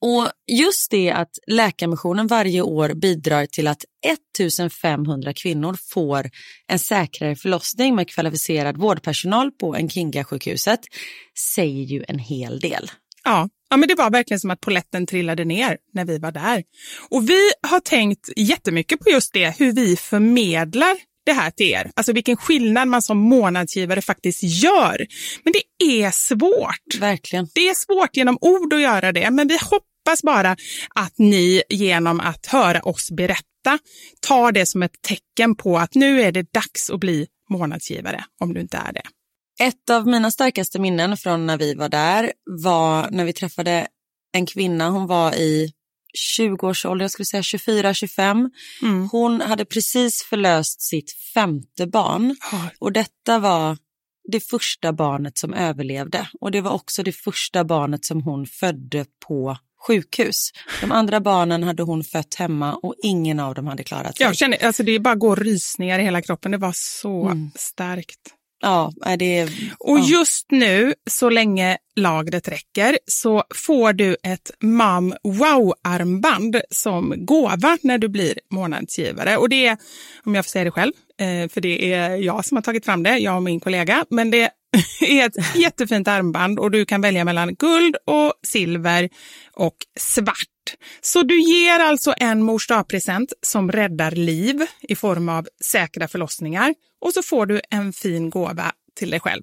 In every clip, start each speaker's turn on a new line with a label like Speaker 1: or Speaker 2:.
Speaker 1: Och just det att Läkarmissionen varje år bidrar till att 1500 kvinnor får en säkrare förlossning med kvalificerad vårdpersonal på Nkinga-sjukhuset säger ju en hel del.
Speaker 2: Ja, ja, men det var verkligen som att poletten trillade ner när vi var där. Och vi har tänkt jättemycket på just det, hur vi förmedlar det här till er. Alltså vilken skillnad man som månadsgivare faktiskt gör. Men det är svårt.
Speaker 1: Verkligen.
Speaker 2: Det är svårt genom ord att göra det, men vi hoppas bara att ni genom att höra oss berätta tar det som ett tecken på att nu är det dags att bli månadsgivare, om du inte är det.
Speaker 1: Ett av mina starkaste minnen från när vi var där var när vi träffade en kvinna. Hon var i 20-årsåldern, jag skulle säga 24-25.
Speaker 2: Mm.
Speaker 1: Hon hade precis förlöst sitt femte barn och detta var det första barnet som överlevde och det var också det första barnet som hon födde på sjukhus. De andra barnen hade hon fött hemma och ingen av dem hade klarat sig.
Speaker 2: Jag känner, alltså det bara går rysningar i hela kroppen. Det var så
Speaker 1: Mm.
Speaker 2: starkt.
Speaker 1: Ja, är det...
Speaker 2: Och
Speaker 1: ja.
Speaker 2: just nu, så länge lagret räcker, så får du ett Mam Wow-armband som gåva när du blir månadsgivare. Och det är, om jag får säga det själv, eh, för det är jag som har tagit fram det, jag och min kollega, men det är ett jättefint armband och du kan välja mellan guld och silver och svart. Så du ger alltså en mors present som räddar liv i form av säkra förlossningar och så får du en fin gåva till dig själv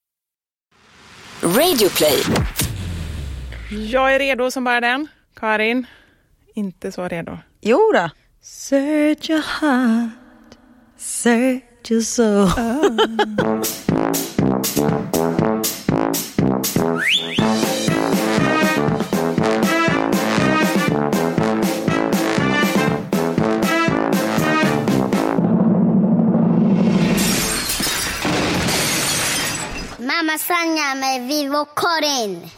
Speaker 3: Radioplay.
Speaker 2: Jag är redo som bara den. Karin, inte så redo.
Speaker 1: Jo då.
Speaker 4: Search your heart, search your soul.
Speaker 5: Mamma Sanja med Vivo Karin.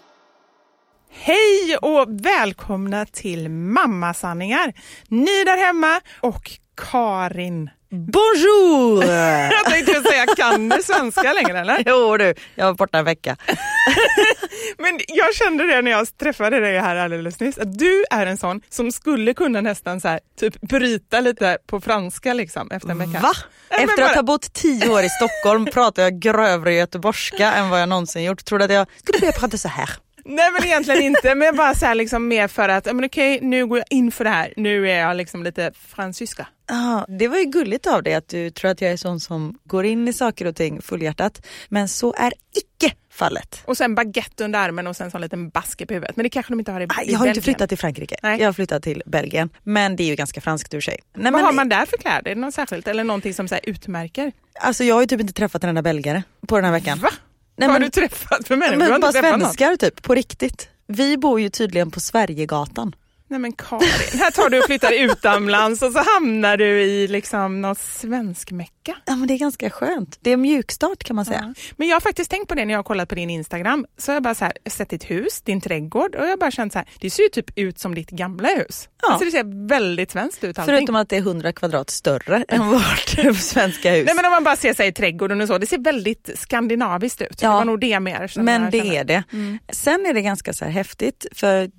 Speaker 2: Hej och välkomna till Mammasanningar. Ni där hemma och Karin
Speaker 1: Bonjour!
Speaker 2: Jag tänkte säga, kan du svenska längre eller?
Speaker 1: jo du, jag var borta en vecka.
Speaker 2: Men jag kände det när jag träffade dig här alldeles nyss, att du är en sån som skulle kunna nästan så här, typ bryta lite på franska liksom efter en vecka.
Speaker 1: Va? Efter att ha bott tio år i Stockholm pratar jag grövre göteborgska än vad jag någonsin gjort. Tror du att jag skulle börja prata så här?
Speaker 2: Nej men egentligen inte, men bara så här liksom mer för att, men okej nu går jag in för det här, nu är jag liksom lite fransyska.
Speaker 1: Ja, det var ju gulligt av dig att du tror att jag är sån som går in i saker och ting fullhjärtat. Men så är icke fallet.
Speaker 2: Och sen baguette under armen och sen så en liten baske på huvudet. Men det kanske de inte har i,
Speaker 1: Ah, Jag har inte flyttat till Frankrike,
Speaker 2: Nej.
Speaker 1: jag har flyttat till Belgien. Men det är ju ganska franskt ur sig. Nej,
Speaker 2: Vad
Speaker 1: men,
Speaker 2: har man där för kläder? Är det något särskilt eller någonting som så utmärker?
Speaker 1: Alltså jag har ju typ inte träffat en enda belgare på den här veckan.
Speaker 2: Va?
Speaker 1: Nej,
Speaker 2: har
Speaker 1: men-
Speaker 2: du träffat för människor?
Speaker 1: Men bara svenskar typ, på riktigt. Vi bor ju tydligen på Sverigegatan.
Speaker 2: Nej men Karin, här tar du och flyttar utomlands och så hamnar du i liksom något svensk-mecka.
Speaker 1: Ja men det är ganska skönt. Det är mjukstart kan man säga.
Speaker 2: Ja. Men jag har faktiskt tänkt på det när jag har kollat på din Instagram. Så har jag bara så här, sett ditt hus, din trädgård och jag har bara känt så här, det ser ju typ ut som ditt gamla hus.
Speaker 1: Ja.
Speaker 2: Alltså det ser väldigt svenskt ut allting.
Speaker 1: Förutom att det är 100 kvadrat större än vårt svenska hus.
Speaker 2: Nej men om man bara ser sig i trädgården och så, det ser väldigt skandinaviskt ut.
Speaker 1: Ja.
Speaker 2: Det var nog det mer.
Speaker 1: Men det
Speaker 2: kände.
Speaker 1: är det.
Speaker 2: Mm.
Speaker 1: Sen är det ganska så här häftigt. För,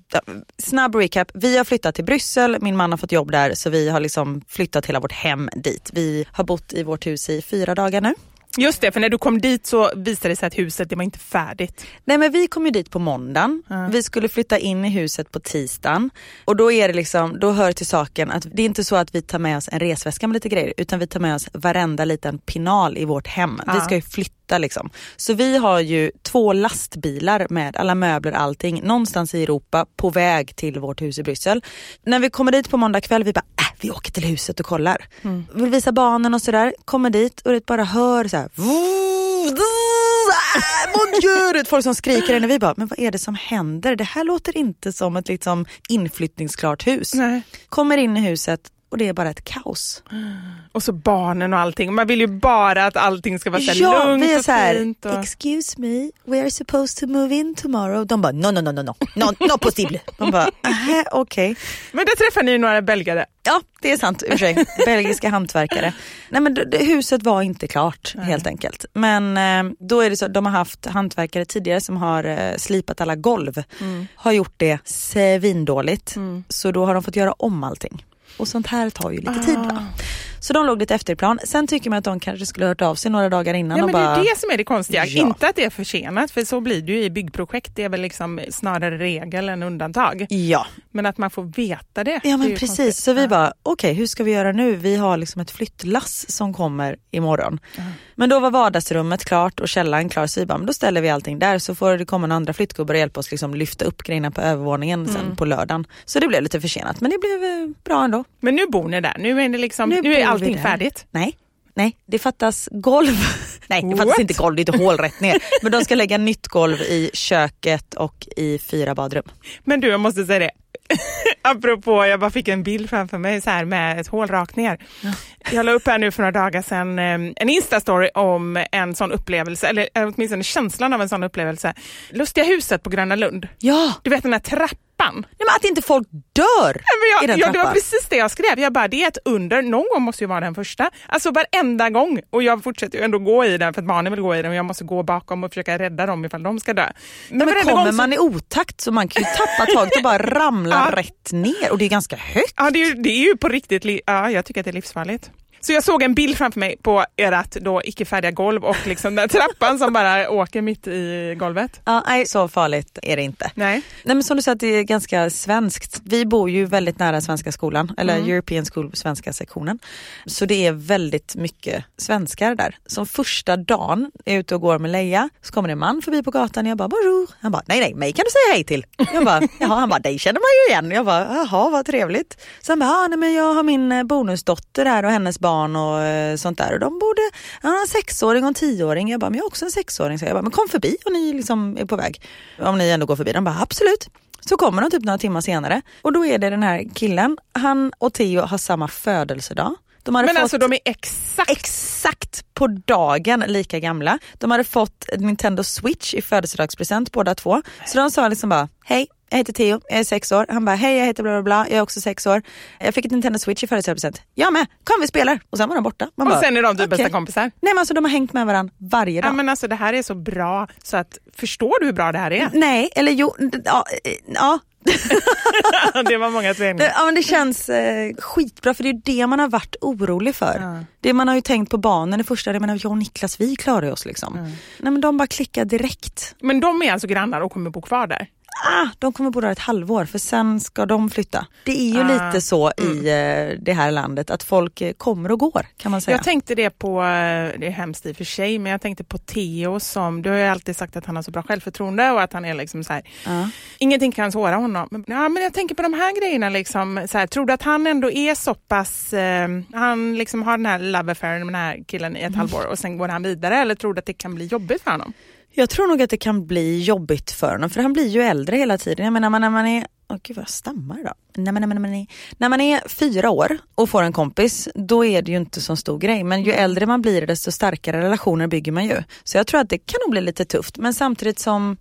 Speaker 1: snabb recap, vi har flyttat till Bryssel, min man har fått jobb där så vi har liksom flyttat hela vårt hem dit. Vi har bott i vårt hus i fyra dagar nu.
Speaker 2: Just det, för när du kom dit så visade det sig att huset det var inte färdigt.
Speaker 1: Nej men vi kom ju dit på måndagen.
Speaker 2: Ja.
Speaker 1: Vi skulle flytta in i huset på tisdagen. Och då är det liksom, då hör till saken att det är inte så att vi tar med oss en resväska med lite grejer utan vi tar med oss varenda liten pinal i vårt hem. Vi
Speaker 2: Ja.
Speaker 1: ska ju flytta liksom. Så vi har ju två lastbilar med alla möbler allting någonstans i Europa på väg till vårt hus i Bryssel. När vi kommer dit på måndag kväll vi bara vi åker till huset och kollar. Vill visa barnen och sådär. Kommer dit och det bara hör så här. Mon Dieu! Folk som skriker inne. Vi bara, men vad är det som händer? Det här låter inte som ett liksom inflyttningsklart hus.
Speaker 2: Nej.
Speaker 1: Kommer in i huset och det är bara ett kaos.
Speaker 2: Och så barnen och allting. Man vill ju bara att allting ska vara så
Speaker 1: Ja,
Speaker 2: lugnt
Speaker 1: vi är
Speaker 2: och
Speaker 1: så här,
Speaker 2: fint. Och...
Speaker 1: excuse me, we are supposed to move in tomorrow. De bara, no, no, no, no, no, no, no possible. De bara, "Aha, okej.
Speaker 2: Men där träffade ni några belgare.
Speaker 1: Ja, det är sant. Ursäkta. Belgiska hantverkare. Nej men det, huset var inte klart helt enkelt. Men eh, då är det så, de har haft hantverkare tidigare som har eh, slipat alla golv. Har gjort det svindåligt. Så då har de fått göra om allting. Och sånt här tar ju lite tid. Va? Så de låg lite efter i plan. Sen tycker man att de kanske skulle ha hört av sig några dagar innan
Speaker 2: Ja,
Speaker 1: och
Speaker 2: men
Speaker 1: bara...
Speaker 2: Det är det som är det konstiga.
Speaker 1: Ja.
Speaker 2: Inte att det är försenat, för så blir det ju i byggprojekt. Det är väl liksom snarare regel än undantag.
Speaker 1: Ja,
Speaker 2: Men att man får veta det.
Speaker 1: Ja
Speaker 2: det
Speaker 1: men
Speaker 2: ju
Speaker 1: precis,
Speaker 2: konstigt.
Speaker 1: så vi bara okej hur ska vi göra nu? Vi har liksom ett flyttlass som kommer imorgon. Men då var vardagsrummet klart och källaren klar så vi bara, men då ställer vi allting där så får det komma några andra flyttgubbar och hjälpa oss liksom lyfta upp grejerna på övervåningen sen
Speaker 2: Mm.
Speaker 1: på lördagen. Så det blev lite försenat men det blev eh, bra ändå.
Speaker 2: Men nu bor ni där. Nu är, det liksom, nu
Speaker 1: bor
Speaker 2: är allting färdigt.
Speaker 1: Nej, nej det fattas golv. nej det fattas
Speaker 2: What?
Speaker 1: inte golv, det är inte hål rätt ner. Men de ska lägga nytt golv i köket och i fyra badrum.
Speaker 2: Men du, jag måste säga det. Apropå, jag bara fick en bild framför mig så här med ett hål rakt ner. Jag la upp här nu för några dagar sedan eh, en Insta-story om en sån upplevelse, eller eh, åtminstone känslan av en sån upplevelse. Lustiga huset på Gröna Lund.
Speaker 1: Ja,
Speaker 2: Du vet den här trappan.
Speaker 1: Nej, men att inte folk dör
Speaker 2: Nej, men
Speaker 1: i den
Speaker 2: jag, ja, det var
Speaker 1: trappan.
Speaker 2: precis det jag skrev. Jag bara, det är ett under. Någon gång måste ju vara den första. Alltså varenda gång. Och jag fortsätter ju ändå gå i den för att barnen vill gå i den och jag måste gå bakom och försöka rädda dem ifall de ska dö.
Speaker 1: Men, men kommer
Speaker 2: så-
Speaker 1: man i otakt så man kan ju tappa taget och bara ramla
Speaker 2: Ja.
Speaker 1: rätt ner och det är ganska högt.
Speaker 2: Ja, det är, det är ju på riktigt, ja, jag tycker att det är livsfarligt. Så jag såg en bild framför mig på ert då icke färdiga golv och liksom den trappan som bara åker mitt i golvet.
Speaker 1: Ja, nej, så farligt är det inte.
Speaker 2: Nej.
Speaker 1: Nej men som du sa det är ganska svenskt. Vi bor ju väldigt nära Svenska skolan, eller
Speaker 2: Mm.
Speaker 1: European School, svenska sektionen. Så det är väldigt mycket svenskar där. Som första dagen är ute och går med Leia, så kommer det en man förbi på gatan och jag bara bonjour. Han bara nej nej mig kan du säga hej till. Jag bara jaha, han bara dig känner man ju igen. Jag bara jaha vad trevligt. Så han bara ah, nej men jag har min eh, bonusdotter här och hennes barn och eh, sånt där och de borde, han har en sexåring och en tioåring. Jag bara men jag har också en sexåring. Så jag bara men kom förbi om ni liksom är på väg. Om ni ändå går förbi. De bara absolut. Så kommer de typ några timmar senare och då är det den här killen, han och Theo har samma födelsedag. De hade
Speaker 2: Men
Speaker 1: fått
Speaker 2: alltså de är exakt...
Speaker 1: exakt på dagen lika gamla. De hade fått en Nintendo Switch i födelsedagspresent båda två. Så de sa liksom bara, hej jag heter Theo, jag är sex år. Han bara, hej jag heter bla bla bla, jag är också sex år. Jag fick ett Nintendo Switch i födelsedagspresent. Jag med, kom vi spelar. Och sen var de borta. Man
Speaker 2: och
Speaker 1: bara,
Speaker 2: sen är de typ
Speaker 1: okej.
Speaker 2: bästa kompisar.
Speaker 1: Nej men alltså de har hängt med varandra varje dag.
Speaker 2: Ja, men alltså, det här är så bra så att förstår du hur bra det här är?
Speaker 1: Nej, eller jo, ja, ja.
Speaker 2: det var många
Speaker 1: Det,
Speaker 2: träningar.
Speaker 1: ja men det känns eh, skitbra för det är det man har varit orolig för. Det man har ju tänkt på barnen i första, jag menar jag och Niklas vi klarar oss liksom. Nej men de bara klickar direkt.
Speaker 2: Men de är alltså grannar och kommer bo kvar där?
Speaker 1: Ah, de kommer bo där ett halvår för sen ska de flytta. Det är ju
Speaker 2: Ah,
Speaker 1: lite så i eh, det här landet att folk eh, kommer och går kan man säga.
Speaker 2: Jag tänkte det på, eh, det är hemskt i och för sig, men jag tänkte på Theo som, du har ju alltid sagt att han har så bra självförtroende och att han är liksom så här,
Speaker 1: Ja.
Speaker 2: ingenting kan såra honom. Men, ja, men jag tänker på de här grejerna, liksom, så här, tror du att han ändå är så pass, eh, han liksom har den här love affairen med den här killen i
Speaker 1: Mm.
Speaker 2: ett halvår och sen går han vidare eller tror du att det kan bli jobbigt för honom?
Speaker 1: Jag tror nog att det kan bli jobbigt för honom för han blir ju äldre hela tiden. Jag menar när man är, åh gud vad jag stammar idag. Nej, nej, nej, men, när man är fyra år och får en kompis då är det ju inte så stor grej men ju äldre man blir desto starkare relationer bygger man ju. Så jag tror att det kan nog bli lite tufft men samtidigt som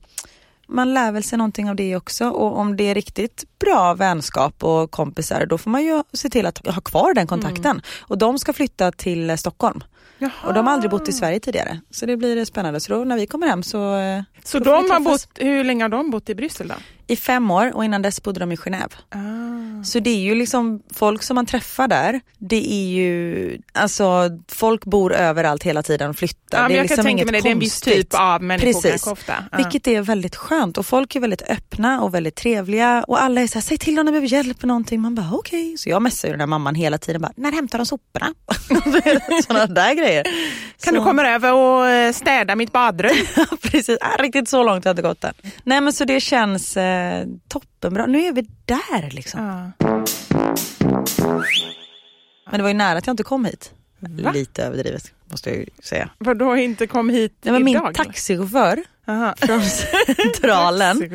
Speaker 1: man lär väl sig någonting av det också och om det är riktigt bra vänskap och kompisar då får man ju se till att ha kvar den kontakten. Och de ska flytta till Stockholm. Och de har aldrig bott i Sverige tidigare. Så det blir spännande. Så då när vi kommer hem så... eh,
Speaker 2: Så de har bott, hur länge har de bott i Bryssel då?
Speaker 1: I fem år och innan dess bodde de i Genève.
Speaker 2: Ah.
Speaker 1: Så det är ju liksom folk som man träffar där. Det är ju, alltså folk bor överallt hela tiden och flyttar.
Speaker 2: Ja, men
Speaker 1: det är
Speaker 2: jag
Speaker 1: liksom
Speaker 2: kan tänka
Speaker 1: inget
Speaker 2: mig det, det är en viss typ av människor
Speaker 1: Precis.
Speaker 2: ofta. Ja.
Speaker 1: Vilket är väldigt skönt och folk är väldigt öppna och väldigt trevliga och alla är så här, säg till om de behöver hjälp med någonting. Man bara okej. Så jag messar ju den här mamman hela tiden bara, när hämtar de soporna? Sådana där grejer.
Speaker 2: Kan
Speaker 1: så,
Speaker 2: du komma över och eh, städa mitt badrum?
Speaker 1: Precis, ah, riktigt så långt har jag inte gått än. Nej men så det känns eh, toppenbra. Nu är vi där liksom.
Speaker 2: Ja.
Speaker 1: Men det var ju nära att jag inte kom hit.
Speaker 2: Va?
Speaker 1: Lite överdrivet måste jag ju säga.
Speaker 2: Vadå inte kom hit
Speaker 1: Nej, men min
Speaker 2: idag? eller?
Speaker 1: taxichaufför från Centralen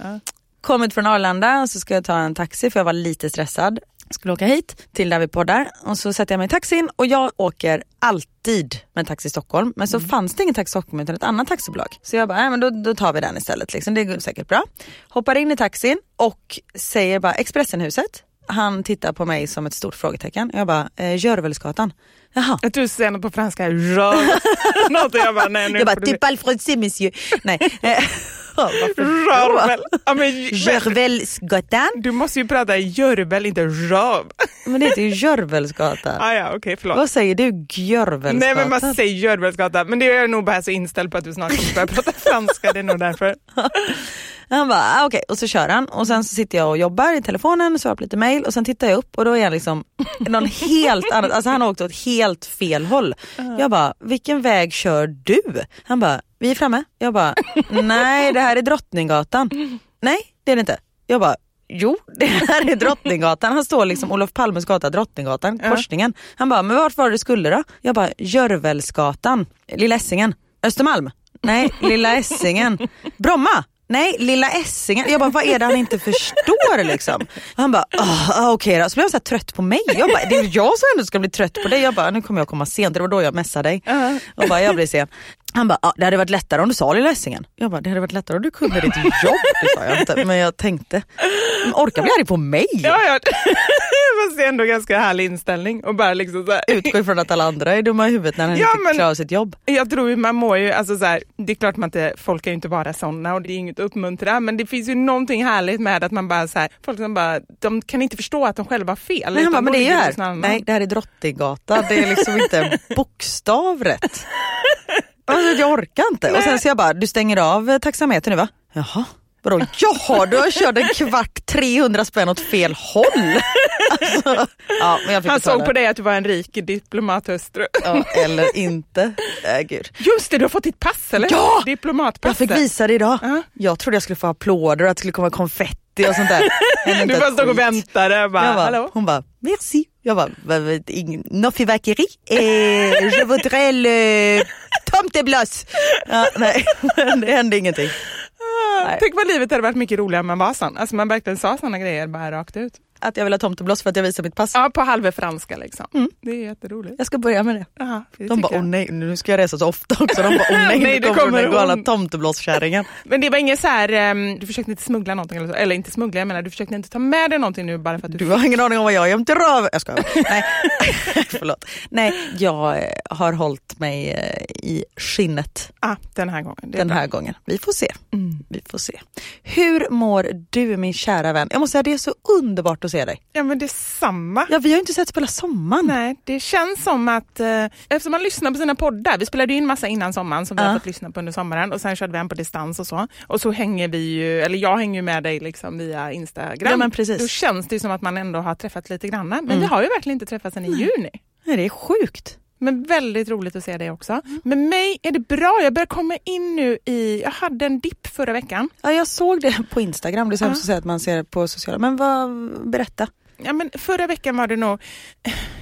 Speaker 2: ja.
Speaker 1: kommit från Arlanda och så ska jag ta en taxi för jag var lite stressad. Skulle åka hit till där vi poddar och så sätter jag mig i taxin och jag åker alltid med Taxi Stockholm men så
Speaker 2: Mm.
Speaker 1: fanns det ingen Taxi Stockholm utan ett annat taxibolag. Så jag bara, nej men då, då tar vi den istället liksom. det går säkert bra. Hoppar in i taxin och säger bara Expressenhuset. Han tittar på mig som ett stort frågetecken. Jag bara, eh, Görvelsgatan. Jaha.
Speaker 2: Jag tror du säger något på franska. Något jag bara, nej nu
Speaker 1: Jag bara,
Speaker 2: du-
Speaker 1: typ Alfred monsieur. Nej. Varför
Speaker 2: Rör
Speaker 1: då?
Speaker 2: väl. Ja,
Speaker 1: Görvelsgatan.
Speaker 2: du måste ju prata görbel, inte röv.
Speaker 1: Men det heter ju Görvelsgatan.
Speaker 2: Ah, ja, okej förlåt.
Speaker 1: Vad säger du? Görvelsgatan?
Speaker 2: Nej men man säger Görbelsgatan, men det är jag nog bara så inställd på att du snart kommer börja prata franska, det är nog därför.
Speaker 1: Han bara, ah, okej, och så kör han och sen så sitter jag och jobbar i telefonen, svarar på lite mail och sen tittar jag upp och då är han liksom någon helt annat, alltså han har åkt åt helt fel håll. Jag bara, vilken väg kör du? Han bara, vi är framme. Jag bara, nej det här är Drottninggatan. Nej det är det inte. Jag bara, Jo, det här är Drottninggatan. Han står liksom Olof Palmes gata, Drottninggatan, korsningen. Han bara, men vart var det skulle då? Jag bara, Görvelsgatan, Lilla Essingen, Östermalm. Nej, Lilla Essingen. Bromma. Nej, Lilla Essingen. Jag bara, vad är det han inte förstår liksom? Och han bara, "Ah, okej då. Så blev han så trött på mig. Jag bara, det är jag som ändå ska bli trött på dig. Jag bara, nu kommer jag komma sent. Det var då jag messade dig. Och bara, jag blir sen. Han bara, ah, det hade varit lättare om du sa Lilla Essingen. Jag bara, det hade varit lättare om du kunde ditt jobb. Det sa jag inte, men jag tänkte, orkar bli arg på mig?
Speaker 2: Ja, ja. Fast det är ändå ganska härlig inställning och bara liksom så här.
Speaker 1: Utgå ifrån att alla andra är dumma i huvudet när han
Speaker 2: Ja,
Speaker 1: inte
Speaker 2: men-
Speaker 1: klarar sitt jobb.
Speaker 2: Jag tror ju man mår ju, alltså så här, det är klart man inte, folk kan ju inte vara sådana och det är inget att uppmuntra men det finns ju någonting härligt med att man bara så här, folk som bara, de kan inte förstå att de själva har fel.
Speaker 1: Nej, han bara, men det är här. Nej, det här är Drottninggatan. Det är liksom inte en bokstav rätt. Alltså, jag orkar inte. Och sen så jag bara, du stänger av eh, taxametern nu va? Jaha. Vadå? Jaha, du har kört en kvart 300 spänn åt fel håll. Alltså, ja, jag
Speaker 2: Han såg på dig att du var en rik diplomathustru.
Speaker 1: Ja, eller inte. Äh, gud.
Speaker 2: Just det, du har fått ditt pass eller?
Speaker 1: Ja! Jag
Speaker 2: Diplomatpasset.
Speaker 1: fick visa det idag.
Speaker 2: Ja.
Speaker 1: Jag trodde jag skulle få applåder och att det skulle komma konfetti och sånt där.
Speaker 2: Du bara stod och väntade bara,
Speaker 1: Jag bara,
Speaker 2: hallå?
Speaker 1: hon bara, merci. Jag bara, "Va- va- ing- no fyrverkeri, eh, je voudrais le tomtebloss. Ja, nej, det hände ingenting. Nej.
Speaker 2: Tänk vad livet hade varit mycket roligare om man var sån. Alltså man verkligen sa såna grejer bara rakt ut.
Speaker 1: Att jag vill ha tomtebloss för att jag visar mitt pass.
Speaker 2: Ja, på halva franska liksom.
Speaker 1: Mm.
Speaker 2: Det är jätteroligt.
Speaker 1: Jag ska börja med det.
Speaker 2: Aha, det
Speaker 1: De bara, åh nej, nu ska jag resa så ofta också. De bara, åh nej,
Speaker 2: Nej,
Speaker 1: nu kommer,
Speaker 2: kommer
Speaker 1: den galna
Speaker 2: hon.
Speaker 1: tomteblosskärringen.
Speaker 2: Men det var inget så här, ehm, du försökte inte smuggla någonting eller så, eller inte smuggla, jag menar du försökte inte ta med dig någonting nu bara för att du...
Speaker 1: Du har ingen aning om vad jag gömt i röv. Jag skojar. Nej, förlåt. Nej, jag eh, har hållit mig eh, i skinnet
Speaker 2: Ah, den här gången.
Speaker 1: Den
Speaker 2: bra.
Speaker 1: här gången. Vi får se.
Speaker 2: Mm.
Speaker 1: Vi får se. Hur mår du min kära vän? Jag måste säga det är så underbart att se dig.
Speaker 2: Ja men det är samma.
Speaker 1: Ja, vi har ju inte sett på hela sommaren.
Speaker 2: Nej, det känns som att eh, eftersom man lyssnar på sina poddar, vi spelade ju in massa innan sommaren som vi
Speaker 1: Ja.
Speaker 2: har fått lyssna på under sommaren och sen körde vi en på distans och så. Och så hänger vi ju, eller jag hänger ju med dig liksom via Instagram.
Speaker 1: Ja, men precis.
Speaker 2: Då känns det ju som att man ändå har träffat lite granna. Men
Speaker 1: Mm.
Speaker 2: vi har ju verkligen inte träffats sen i juni.
Speaker 1: Nej, det är sjukt.
Speaker 2: Men väldigt roligt att se dig också. Med mig är det bra, jag börjar komma in nu i, jag hade en dipp förra veckan.
Speaker 1: Ja, jag såg det på Instagram. Det är så hemskt att säga att man ser det på sociala. Men vad, berätta.
Speaker 2: Ja, men förra veckan var det nog,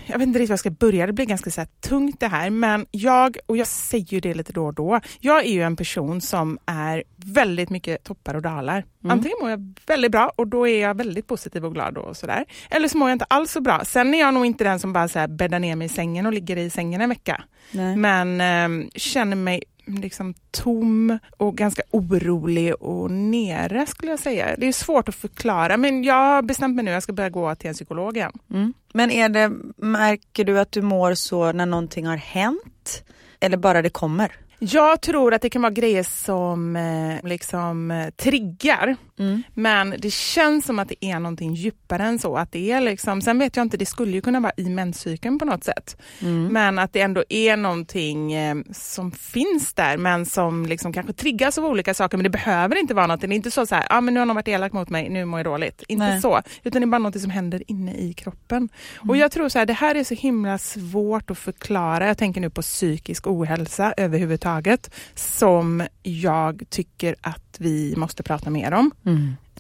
Speaker 2: jag vet inte riktigt var jag ska börja, det blir ganska så tungt det här, men jag, och jag säger ju det lite då och då, jag är ju en person som är väldigt mycket toppar och dalar. Antingen mår jag väldigt bra och då är jag väldigt positiv och glad och sådär. Eller så mår jag inte alls så bra. Sen är jag nog inte den som bara så här bäddar ner mig i sängen och ligger i sängen en vecka.
Speaker 1: Nej.
Speaker 2: Men eh, känner mig liksom tom och ganska orolig och nere skulle jag säga. Det är svårt att förklara men jag har bestämt mig nu jag ska börja gå till en psykolog igen.
Speaker 1: Mm. Men är det, märker du att du mår så när någonting har hänt? Eller bara det kommer?
Speaker 2: Jag tror att det kan vara grejer som eh, liksom eh, triggar.
Speaker 1: Mm.
Speaker 2: Men det känns som att det är någonting djupare än så. Att det är liksom, sen vet jag inte, det skulle ju kunna vara i menscykeln på något sätt.
Speaker 1: Mm.
Speaker 2: Men att det ändå är någonting eh, som finns där men som liksom kanske triggas av olika saker. Men det behöver inte vara något. Det är inte så, här, ah, men nu har någon varit elak mot mig, nu mår jag dåligt. Inte
Speaker 1: Nej.
Speaker 2: så. Utan det är bara något som händer inne i kroppen. Och jag tror så här, det här är så himla svårt att förklara. Jag tänker nu på psykisk ohälsa överhuvudtaget som jag tycker att vi måste prata mer om.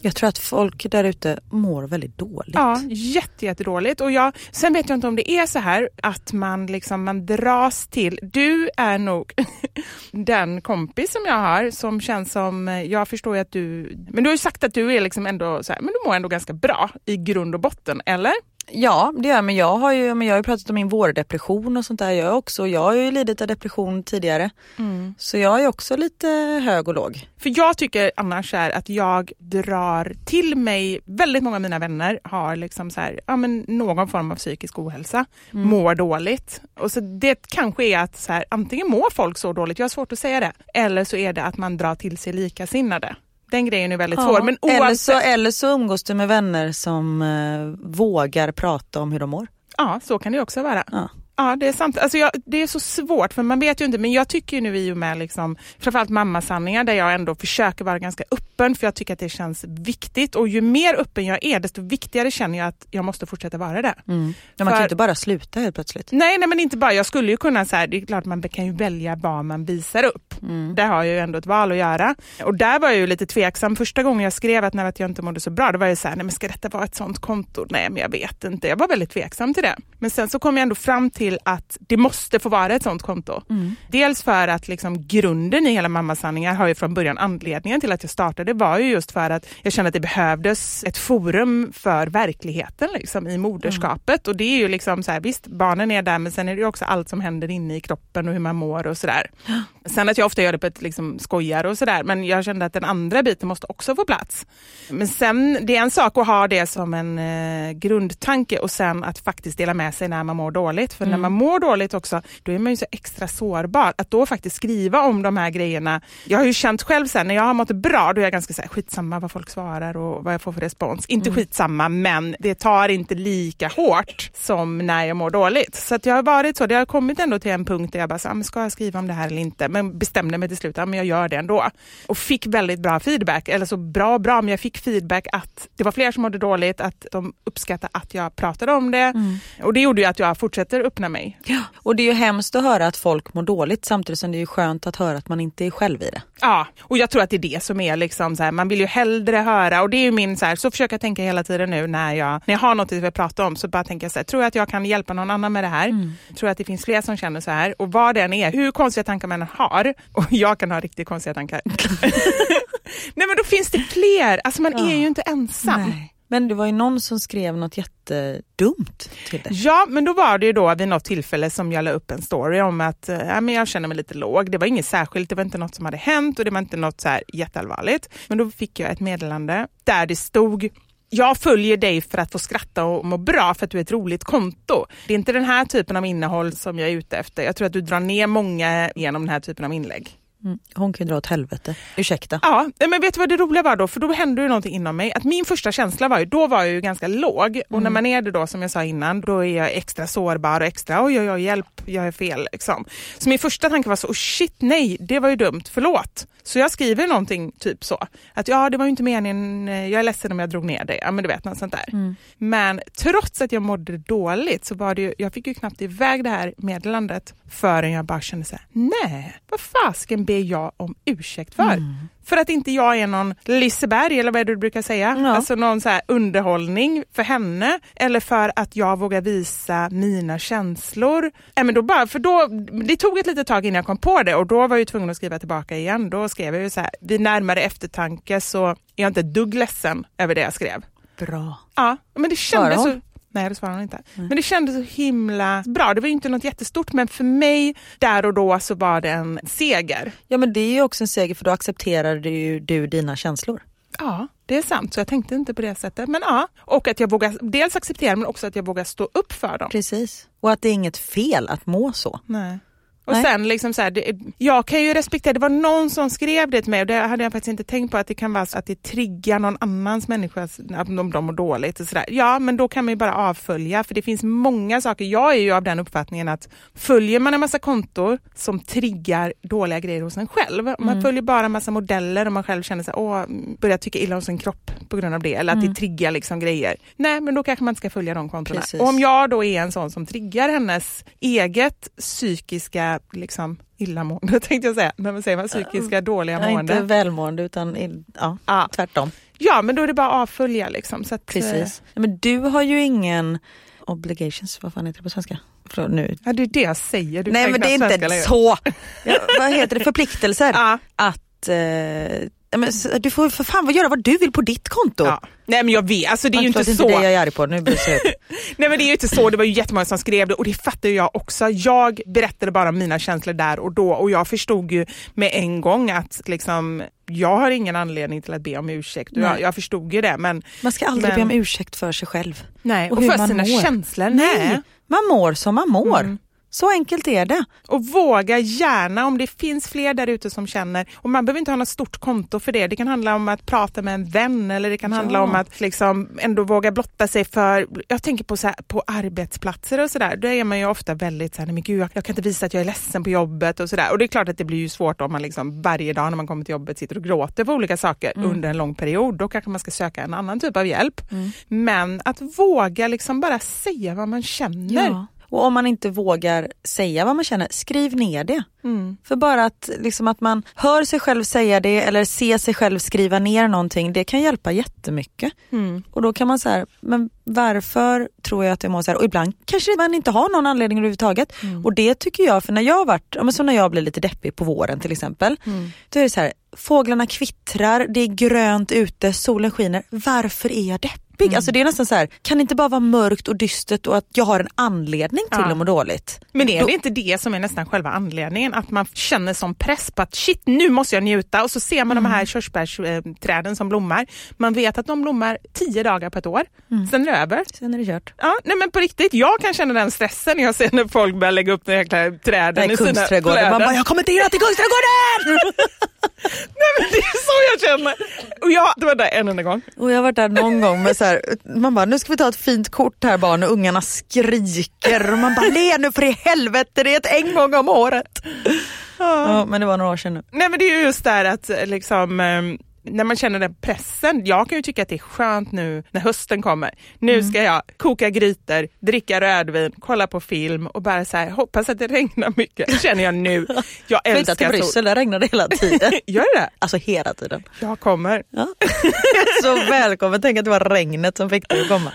Speaker 1: Jag tror att folk där ute mår väldigt dåligt.
Speaker 2: Ja, jätte, jättedåligt. Och jag, sen vet jag inte om det är så här att man, liksom, man dras till... Du är nog den kompis som jag har som känns som... Jag förstår ju att du... Men du har ju sagt att du är liksom ändå så här, men du mår ändå ganska bra i grund och botten, eller?
Speaker 1: Ja, det gör jag. Men jag har ju, men jag har ju pratat om min vårdepression och sånt där. Jag också. Jag har ju lidit av depression tidigare. Så jag är också lite hög och låg.
Speaker 2: För jag tycker annars är att jag drar till mig, väldigt många av mina vänner har liksom så här, ja, men någon form av psykisk ohälsa, mår dåligt. Och så det kanske är att så här, antingen mår folk så dåligt, jag har svårt att säga det, eller så är det att man drar till sig likasinnade. Den grejen är väldigt svår. Men
Speaker 1: eller,
Speaker 2: oavsett,
Speaker 1: så, eller så umgås du med vänner som eh, vågar prata om hur de mår.
Speaker 2: Ja, så kan det också vara.
Speaker 1: Ja.
Speaker 2: Ja, det är sant. Alltså jag, det är så svårt för man vet ju inte. Men jag tycker ju nu i och med liksom, framförallt mammasanningar där jag ändå försöker vara ganska öppen för jag tycker att det känns viktigt. Och ju mer öppen jag är desto viktigare känner jag att jag måste fortsätta vara det.
Speaker 1: Mm. Ja, man kan
Speaker 2: För-
Speaker 1: ju inte bara sluta helt plötsligt.
Speaker 2: Nej, nej men inte bara. Jag skulle ju kunna, så här, det är klart man kan ju välja vad man visar upp. Där har jag ju ändå ett val att göra. Och där var jag ju lite tveksam. Första gången jag skrev att, när att jag inte mådde så bra, då var jag så här, nej men ska detta vara ett sånt konto? Nej men jag vet inte. Jag var väldigt tveksam till det. Men sen så kom jag ändå fram till att det måste få vara ett sånt konto. Dels för att liksom grunden i hela Mammasanningar har ju från början anledningen till att jag startade var ju just för att jag kände att det behövdes ett forum för verkligheten liksom, i moderskapet. Och det är ju liksom så här, visst barnen är där men sen är det ju också allt som händer inne i kroppen och hur man mår och sådär. Sen att jag ofta gör det på ett liksom, skojar och sådär men jag kände att den andra biten måste också få plats. Men sen, det är en sak att ha det som en eh, grundtanke och sen att faktiskt dela med sig när man mår dåligt. För när man mår dåligt också, då är man ju så extra sårbar. Att då faktiskt skriva om de här grejerna. Jag har ju känt själv sen när jag har mått bra, då är jag ganska så här, skitsamma vad folk svarar och vad jag får för respons. Inte skitsamma, men det tar inte lika hårt som när jag mår dåligt. Så att jag har varit så, det har kommit ändå till en punkt där jag bara, så, ah, men ska jag skriva om det här eller inte? Men bestämde mig till slut, ja, men jag gör det ändå. Och fick väldigt bra feedback, eller så bra bra, men jag fick feedback att det var fler som mådde dåligt, att de uppskattade att jag pratade om det. Och det gjorde ju att jag fortsätter öppna mig.
Speaker 1: Ja. Och det är ju hemskt att höra att folk mår dåligt samtidigt som det är skönt att höra att man inte är själv i det.
Speaker 2: Ja, och jag tror att det är det som är liksom så här, man vill ju hellre höra och det är ju min så här, så försöker jag tänka hela tiden nu när jag, när jag har något att prata om så bara tänker jag så här, tror jag att jag kan hjälpa någon annan med det här? Tror jag att det finns fler som känner så här och vad det än är, hur konstiga tankar man har och jag kan ha riktigt konstiga tankar. Nej men då finns det fler, alltså man är ju inte ensam.
Speaker 1: Nej. Men det var ju någon som skrev något jättedumt till dig.
Speaker 2: Ja, men då var det ju då vid något tillfälle som jag la upp en story om att äh, men jag känner mig lite låg. Det var inget särskilt, det var inte något som hade hänt och det var inte något så här jätteallvarligt. Men då fick jag ett meddelande där det stod jag följer dig för att få skratta och må bra för att du är ett roligt konto. Det är inte den här typen av innehåll som jag är ute efter. Jag tror att du drar ner många genom den här typen av inlägg.
Speaker 1: Mm. Hon kan ju dra åt helvete. Ursäkta.
Speaker 2: Ja, men vet du vad det roliga var då? För då hände ju någonting inom mig. Att min första känsla var ju, då var jag ju ganska låg. Och när man är det då, som jag sa innan, då är jag extra sårbar och extra oj, oj, oj, hjälp, jag är fel. Liksom. Så min första tanke var så, oh shit, nej, det var ju dumt, förlåt. Så jag skriver någonting typ så. Att ja, det var ju inte meningen, jag är ledsen om jag drog ner dig. Ja, men du vet, något sånt där. Men trots att jag mådde dåligt så var det ju, jag fick ju knappt iväg det här meddelandet förrän jag bara kände så här, nej, vad fasken ber jag om ursäkt för? För att inte jag är någon Liseberg eller vad är det du brukar säga?
Speaker 1: Ja.
Speaker 2: Alltså någon så här underhållning för henne eller för att jag vågar visa mina känslor. Äh, men då bara, för då, det tog ett litet tag innan jag kom på det och då var jag ju tvungen att skriva tillbaka igen. Då skrev jag ju så här, vid närmare eftertanke så är jag inte ett dugg ledsen över det jag skrev.
Speaker 1: Bra.
Speaker 2: Ja, men det kändes så... Nej, det svarade hon inte. Men det kändes så himla bra. Det var ju inte något jättestort, men för mig där och då så var det en seger.
Speaker 1: Ja men det är ju också en seger för då accepterar du, ju du dina känslor.
Speaker 2: Ja, det är sant. Så jag tänkte inte på det sättet. Men ja, och att jag vågar dels acceptera men också att jag vågar stå upp för dem.
Speaker 1: Precis. Och att det är inget fel att må så.
Speaker 2: Nej. Och
Speaker 1: Nej.
Speaker 2: sen liksom så här, det, jag kan ju respektera, det var någon som skrev det till mig och det hade jag faktiskt inte tänkt på att det kan vara så att det triggar någon annans människa om de mår dåligt. Och så där. Ja, men då kan man ju bara avfölja för det finns många saker. Jag är ju av den uppfattningen att följer man en massa kontor som triggar dåliga grejer hos en själv, om man följer bara en massa modeller och man själv känner sig åh, börjar tycka illa om sin kropp på grund av det eller att det triggar liksom grejer. Nej, men då kanske man inte ska följa de kontona.
Speaker 1: Precis.
Speaker 2: Och om jag då är en sån som triggar hennes eget psykiska liksom, illamående, tänkte jag säga. När man säger man psykiska dåliga
Speaker 1: Ja,
Speaker 2: mående.
Speaker 1: inte välmående utan ja,
Speaker 2: Ja.
Speaker 1: tvärtom.
Speaker 2: Ja, men då är det bara avfölja. Liksom, så att,
Speaker 1: Precis. Men du har ju ingen obligations, vad fan heter det på svenska? Förlåt, nu.
Speaker 2: eh, Ja, det är det jag säger. Du
Speaker 1: Nej men det är inte så. Ja, vad heter det? Förpliktelser. Att eh, men, du får för fan göra vad du vill på ditt konto.
Speaker 2: Ja. Nej men jag vet, alltså det är ju inte så.
Speaker 1: det jag är arg på, nu blir jag.
Speaker 2: Nej men det är ju inte så, det var ju jättemånga som skrev det och det fattar jag också. Jag berättade bara mina känslor där och då och jag förstod ju med en gång att liksom, jag har ingen anledning till att be om ursäkt. Och Jag, jag förstod ju det men
Speaker 1: Man ska aldrig
Speaker 2: Men-
Speaker 1: be om ursäkt för sig själv.
Speaker 2: nej. Och,
Speaker 1: hur
Speaker 2: för sina
Speaker 1: mår.
Speaker 2: känslor.
Speaker 1: Nej,
Speaker 2: Nej.
Speaker 1: man mår som man mår.
Speaker 2: Mm.
Speaker 1: Så enkelt är det.
Speaker 2: Och våga gärna om det finns fler där ute som känner, och man behöver inte ha något stort konto för det. Det kan handla om att prata med en vän eller det kan handla
Speaker 1: Ja.
Speaker 2: om att liksom ändå våga blotta sig för, jag tänker på, så här, på arbetsplatser och sådär, då är man ju ofta väldigt såhär, men gud jag, jag kan inte visa att jag är ledsen på jobbet och sådär. Och det är klart att det blir ju svårt om man liksom varje dag när man kommer till jobbet sitter och gråter för olika saker under en lång period. Då kanske man ska söka en annan typ av hjälp. Men att våga liksom bara säga vad man känner.
Speaker 1: Ja. Och om man inte vågar säga vad man känner, skriv ner det.
Speaker 2: Mm.
Speaker 1: För bara att, liksom att man hör sig själv säga det eller ser sig själv skriva ner någonting, det kan hjälpa jättemycket.
Speaker 2: Mm.
Speaker 1: Och då kan man säga, men varför tror jag att jag mår så här? Och ibland kanske man inte har någon anledning överhuvudtaget.
Speaker 2: Mm.
Speaker 1: Och det tycker jag, för när jag varit, ja, men som när jag blir lite deppig på våren till exempel,
Speaker 2: Mm.
Speaker 1: då är det så här, fåglarna kvittrar, det är grönt ute, solen skiner. Varför är jag deppig?
Speaker 2: Mm.
Speaker 1: Alltså det är nästan så här, kan det inte bara vara mörkt och dystert och att jag har en anledning till
Speaker 2: Ja.
Speaker 1: att må dåligt?
Speaker 2: Men är
Speaker 1: Då-
Speaker 2: det inte det som är nästan själva anledningen? Att man känner som press på att shit, nu måste jag njuta och så ser man de här körsbärsträden som blommar. Man vet att de blommar tio dagar på ett år, sen är det över.
Speaker 1: Sen är det kört.
Speaker 2: Ja, nej men på riktigt, jag kan känna den stressen när jag ser när folk börjar lägga upp de jäkla träden
Speaker 1: Nej,
Speaker 2: i sina
Speaker 1: Kungsträdgården. Man bara, jag kommer inte in till Kungsträdgården!
Speaker 2: Nej men det är så jag känner. Och jag, det var där en enda gång.
Speaker 1: Och jag har varit där någon gång med så här, man bara, nu ska vi ta ett fint kort här barn och ungarna skriker och man bara, le nu för i helvete, det är ett en gång om året. Ja, men det var några år sedan nu.
Speaker 2: Nej men det är ju just där att eh, liksom ehm, när man känner den pressen, jag kan ju tycka att det är skönt nu när hösten kommer. Nu
Speaker 1: Mm.
Speaker 2: ska jag koka grytor, dricka rödvin, kolla på film och bara så här, hoppas att det regnar mycket. känner jag nu. Jag
Speaker 1: Flytta
Speaker 2: älskar
Speaker 1: till
Speaker 2: sol.
Speaker 1: Bryssel, där regnar det hela tiden.
Speaker 2: Gör det?
Speaker 1: Alltså hela tiden.
Speaker 2: Jag kommer.
Speaker 1: Ja. Så välkommen, tänk att det var regnet som fick dig att komma.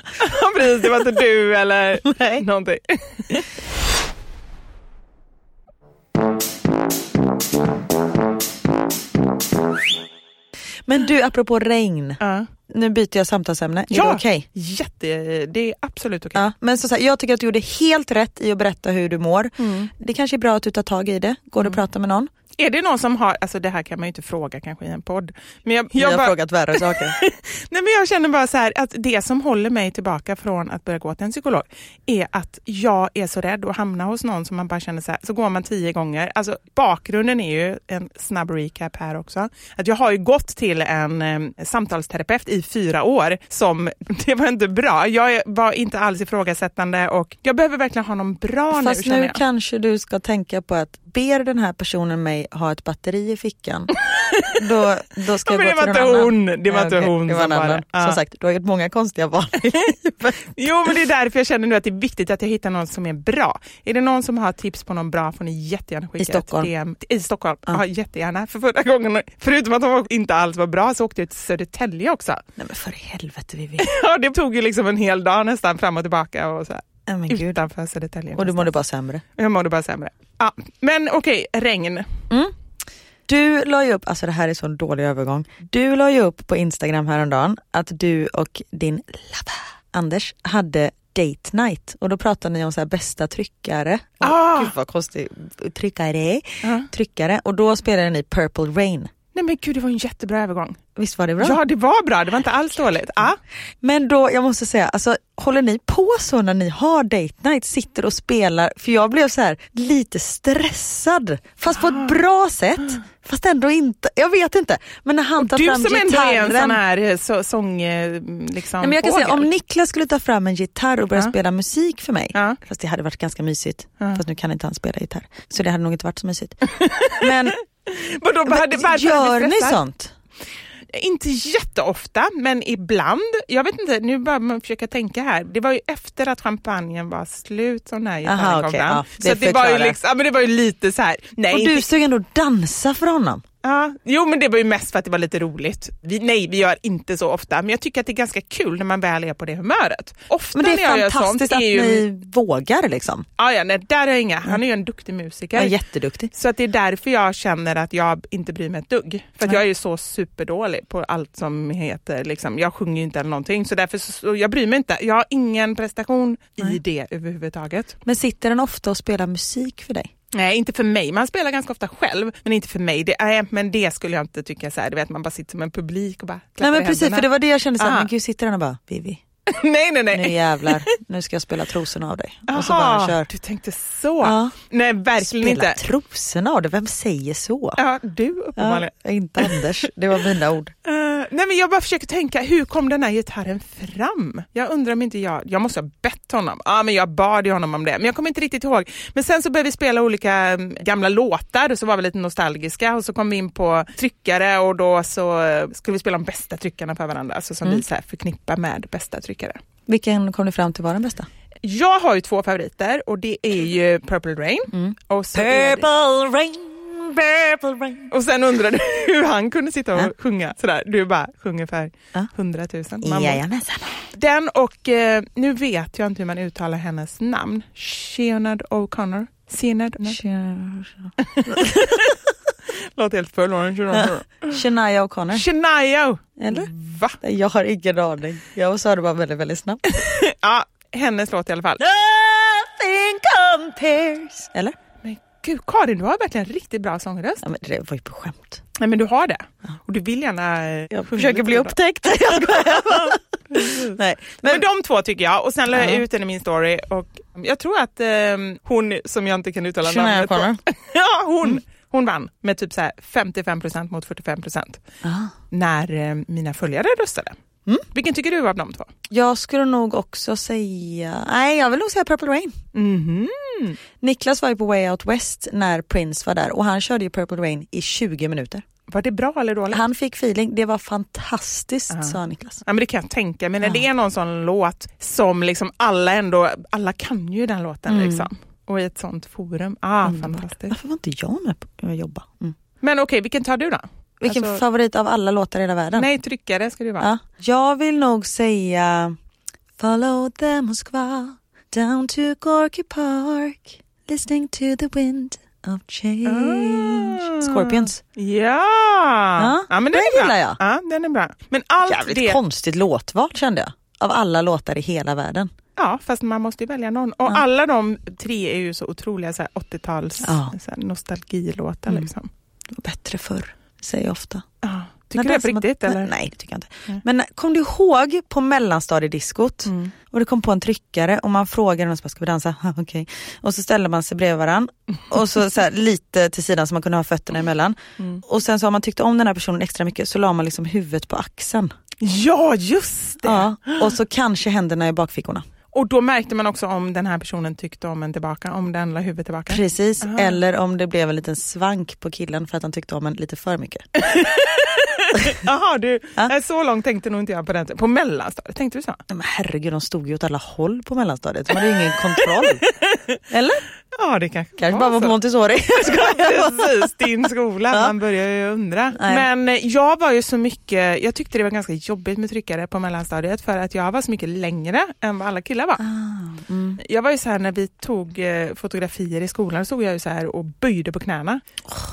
Speaker 2: Precis, det var inte du eller
Speaker 1: Nej.
Speaker 2: någonting.
Speaker 1: Men du, apropå regn.
Speaker 2: Ja.
Speaker 1: nu byter jag samtalsämne. Är
Speaker 2: Ja,
Speaker 1: det okej?
Speaker 2: jätte, det är absolut okej.
Speaker 1: Ja, men så, så här, jag tycker att du gjorde helt rätt i att berätta hur du mår.
Speaker 2: Mm.
Speaker 1: Det kanske är bra att du tar tag i det. Går det att prata med någon?
Speaker 2: Är det någon som har, alltså det här kan man ju inte fråga kanske i en podd. Men jag, jag,
Speaker 1: har
Speaker 2: bara,
Speaker 1: frågat värre saker.
Speaker 2: nej men jag känner bara så här att det som håller mig tillbaka från att börja gå till en psykolog är att jag är så rädd att hamna hos någon som man bara känner så här, så går man tio gånger. Alltså bakgrunden är ju en snabb recap här också. Att jag har ju gått till en eh, samtalsterapeut i fyra år som, det var inte bra. Jag var inte alls ifrågasättande och jag behöver verkligen ha någon bra nu
Speaker 1: Fast nu kanske du ska tänka på att ber den här personen mig ha ett batteri i fickan, då, då ska
Speaker 2: Ja,
Speaker 1: jag gå till någon
Speaker 2: hon.
Speaker 1: annan.
Speaker 2: Det var
Speaker 1: Ja,
Speaker 2: inte hon
Speaker 1: det var
Speaker 2: som
Speaker 1: en annan.
Speaker 2: det. Ja.
Speaker 1: Som sagt, du har gjort många konstiga val i livet.
Speaker 2: Jo, men det är därför jag känner nu att det är viktigt att jag hittar någon som är bra. Är det någon som har tips på någon bra får ni jättegärna skicka
Speaker 1: I Stockholm?
Speaker 2: ett DM. I Stockholm? Ja. jättegärna. För förra gången, förutom att de inte alls var bra, så åkte jag till Södertälje också.
Speaker 1: Nej men för helvete Vivi.
Speaker 2: Ja, det tog ju liksom en hel dag nästan fram och tillbaka och så här,
Speaker 1: Nej men gud.
Speaker 2: utanför Södertälje.
Speaker 1: Och du mådde bara sämre.
Speaker 2: Jag mådde bara sämre. Ja, men okej, regn.
Speaker 1: Du la ju upp, alltså det här är så en dålig övergång. Du la ju upp på Instagram häromdagen att du och din lover Anders hade date night och då pratade ni om så här bästa tryckare.
Speaker 2: Ah!
Speaker 1: Gud vad konstigt. Tryckare.
Speaker 2: Ja.
Speaker 1: Tryckare och då spelade ni Purple Rain.
Speaker 2: Nej men gud, det var en jättebra övergång.
Speaker 1: Visst var det bra?
Speaker 2: Ja, det var bra. Det var inte alls dåligt. Ja.
Speaker 1: Men då, jag måste säga, alltså, håller ni på så när ni har date night, sitter och spelar? För jag blev så här lite stressad, fast på ett bra sätt. Fast ändå inte, jag vet inte. Men när han tar
Speaker 2: Du
Speaker 1: fram
Speaker 2: som ändå
Speaker 1: gitarren.
Speaker 2: är en sån här eh, så, sång... eh, Liksom,
Speaker 1: Nej, men jag kan säga, om Niklas skulle ta fram en gitarr och börja
Speaker 2: Ja.
Speaker 1: spela musik för mig,
Speaker 2: Ja.
Speaker 1: fast det hade varit ganska mysigt,
Speaker 2: Ja.
Speaker 1: fast nu kan inte han spela gitarr, så det hade nog inte varit så mysigt. Men,
Speaker 2: Vadå, hade- varför
Speaker 1: gör ni sånt?
Speaker 2: Inte jätteofta, men ibland. Jag vet inte, nu börjar man försöka tänka här. Det var ju efter att champagnen var slut som den här gitarren
Speaker 1: Aha,
Speaker 2: kom fram.
Speaker 1: ja, det
Speaker 2: så det, var ju liksom, ja, men det var ju lite så här. Nej,
Speaker 1: Och du
Speaker 2: inte,
Speaker 1: stod ändå dansa för honom.
Speaker 2: Ja, jo men det var ju mest för att det var lite roligt. Vi, nej, vi gör inte så ofta, men jag tycker att det är ganska kul när man väl är på det humöret. Ofta
Speaker 1: Men det
Speaker 2: när jag
Speaker 1: är
Speaker 2: gör sånt
Speaker 1: fantastiskt att
Speaker 2: är ju...
Speaker 1: ni vågar liksom.
Speaker 2: Ja, ja, nej, där är inga. Han är ju en duktig musiker.
Speaker 1: Är jätteduktig.
Speaker 2: Så att det är därför jag känner att jag inte bryr mig ett dugg. För att jag är ju så superdålig på allt som heter, liksom, jag sjunger ju inte eller någonting. Så därför så, jag bryr mig inte. Jag har ingen prestation i det överhuvudtaget.
Speaker 1: Men sitter den ofta och spelar musik för dig?
Speaker 2: Nej, inte för mig. Man spelar ganska ofta själv, men inte för mig. Det, nej, men det skulle jag inte tycka så här, du vet man bara sitter som en publik och bara
Speaker 1: Nej men precis,
Speaker 2: händerna.
Speaker 1: för det var det jag kände såhär,
Speaker 2: Ah.
Speaker 1: men gud sitter han och bara Vivi,
Speaker 2: nej, nej, nej.
Speaker 1: nu jävlar, nu ska jag spela trosorna av dig. och så bara kör.
Speaker 2: du tänkte så.
Speaker 1: Ja.
Speaker 2: Nej, verkligen
Speaker 1: Spela
Speaker 2: inte.
Speaker 1: trosorna av dig, vem säger så?
Speaker 2: Ja, du uppenbarligen.
Speaker 1: Ja, inte Anders, det var mina ord.
Speaker 2: Eh, nej men jag bara försöker tänka, hur kom den här gitarren fram? Jag undrar om inte jag, jag måste ha bett honom. Ja men jag bad ju honom om det, men jag kommer inte riktigt ihåg. Men sen så började vi spela olika mm, gamla låtar och så var vi lite nostalgiska och så kom vi in på tryckare och då så skulle vi spela de bästa tryckarna för varandra, alltså som vi så förknippar med bästa tryckare.
Speaker 1: Vilken kom ni fram till var den bästa?
Speaker 2: Jag har ju två favoriter och det är ju Purple Rain och, så är det,
Speaker 1: rain, purple rain.
Speaker 2: och sen undrar du hur han kunde sitta och
Speaker 1: Ja.
Speaker 2: sjunga sådär. Du bara sjunger för
Speaker 1: Ja.
Speaker 2: hundratusen. Må-
Speaker 1: Jajamensan.
Speaker 2: Den och eh, nu vet jag inte hur man uttalar hennes namn. Sheonard O'Connor. Sienard? Låter helt förlåten.
Speaker 1: Shania O'Connor.
Speaker 2: Shania!
Speaker 1: Eller?
Speaker 2: Va?
Speaker 1: Jag har ingen aning. Jag sa det bara väldigt, väldigt snabbt.
Speaker 2: Ja, hennes låt i alla fall.
Speaker 1: Nothing compares. Eller?
Speaker 2: Men gud Karin, du har verkligen riktigt bra sångröst.
Speaker 1: Ja, men det var ju på skämt.
Speaker 2: Nej men du har det. Och du vill gärna... eh,
Speaker 1: Jag försöker bli upptäckt. Jag skojar. Nej,
Speaker 2: Men,
Speaker 1: men,
Speaker 2: de två tycker jag och sen la jag
Speaker 1: Ja.
Speaker 2: ut den i min story och jag tror att eh, hon som jag inte kan uttala
Speaker 1: Shania
Speaker 2: namnet på.
Speaker 1: O'Connor.
Speaker 2: ja, hon, hon vann med typ så här 55% mot 45%
Speaker 1: Ah.
Speaker 2: när eh, mina följare röstade.
Speaker 1: Mm.
Speaker 2: Vilken tycker du av de två?
Speaker 1: jag skulle nog också säga, nej jag vill nog säga Purple Rain.
Speaker 2: Mhm.
Speaker 1: Niklas var ju på Way Out West när Prince var där och han körde ju Purple Rain i 20 minuter.
Speaker 2: Var det bra eller dåligt?
Speaker 1: Han fick feeling, det var fantastiskt
Speaker 2: Ja.
Speaker 1: sa Niklas.
Speaker 2: Ja, men det kan jag tänka mig. När
Speaker 1: Ja.
Speaker 2: det är någon sån låt som liksom alla ändå, alla kan ju den låten
Speaker 1: Mm.
Speaker 2: liksom. Och i ett sånt forum. Ah,
Speaker 1: Underbart.
Speaker 2: fantastiskt.
Speaker 1: Varför var inte jag med på att jobba? Mm.
Speaker 2: Men okej, vilken tar du då?
Speaker 1: Vilken
Speaker 2: Alltså-
Speaker 1: favorit av alla låtar i hela världen?
Speaker 2: Nej, tryckare ska det vara.
Speaker 1: Ja. Jag vill nog säga Follow the Moskva down to Gorky Park listening to the wind of change. Scorpions.
Speaker 2: Ja! ja, men den
Speaker 1: den
Speaker 2: är bra.
Speaker 1: jag.
Speaker 2: Ja, den är bra. Men allt
Speaker 1: Jävligt
Speaker 2: det...
Speaker 1: konstigt låtval kände jag. Av alla låtar i hela världen.
Speaker 2: Ja, fast man måste ju välja någon. Och alla de tre är ju så otroliga så här 80-tals
Speaker 1: Ja.
Speaker 2: nostalgilåtar.
Speaker 1: Mm.
Speaker 2: Liksom.
Speaker 1: Det var bättre förr, säger jag ofta.
Speaker 2: Ja. Tycker du det
Speaker 1: som
Speaker 2: på riktigt?
Speaker 1: att-
Speaker 2: eller?
Speaker 1: Nej, det tycker jag inte. Men kom du ihåg på mellanstadiediskot
Speaker 2: Mm.
Speaker 1: och det kom på en tryckare och man frågade någon som ska vi dansa? "Ja, Okej. Och så ställde man sig bredvid varandra och så, så här, lite till sidan så man kunde ha fötterna emellan.
Speaker 2: Mm.
Speaker 1: Och sen så om man tyckte om den här personen extra mycket så la man liksom huvudet på axeln.
Speaker 2: Ja, just det!
Speaker 1: Ja, och så kanske händerna i bakfickorna.
Speaker 2: Och då märkte man också om den här personen tyckte om en tillbaka, om den la huvudet tillbaka.
Speaker 1: Precis,
Speaker 2: Aha.
Speaker 1: eller om det blev en liten svank på killen för att han tyckte om en lite för mycket.
Speaker 2: Jaha, du,
Speaker 1: Ja.
Speaker 2: eh, så långt tänkte nog inte jag på den. På mellanstadiet, tänkte du så?
Speaker 1: Nej, Men herregud, de stod ju åt alla håll på mellanstadiet. De hade ju ingen kontroll. Eller?
Speaker 2: Ja, det kanske,
Speaker 1: Kanske bara var på. Montessori.
Speaker 2: Precis, din skola.
Speaker 1: Ja.
Speaker 2: Man börjar ju undra.
Speaker 1: Nej.
Speaker 2: Men eh, jag var ju så mycket, jag tyckte det var ganska jobbigt med tryckare på mellanstadiet för att jag var så mycket längre än vad alla killar var.
Speaker 1: Mm.
Speaker 2: Jag var ju så här när vi tog eh, fotografier i skolan så stod jag ju så här och böjde på knäna.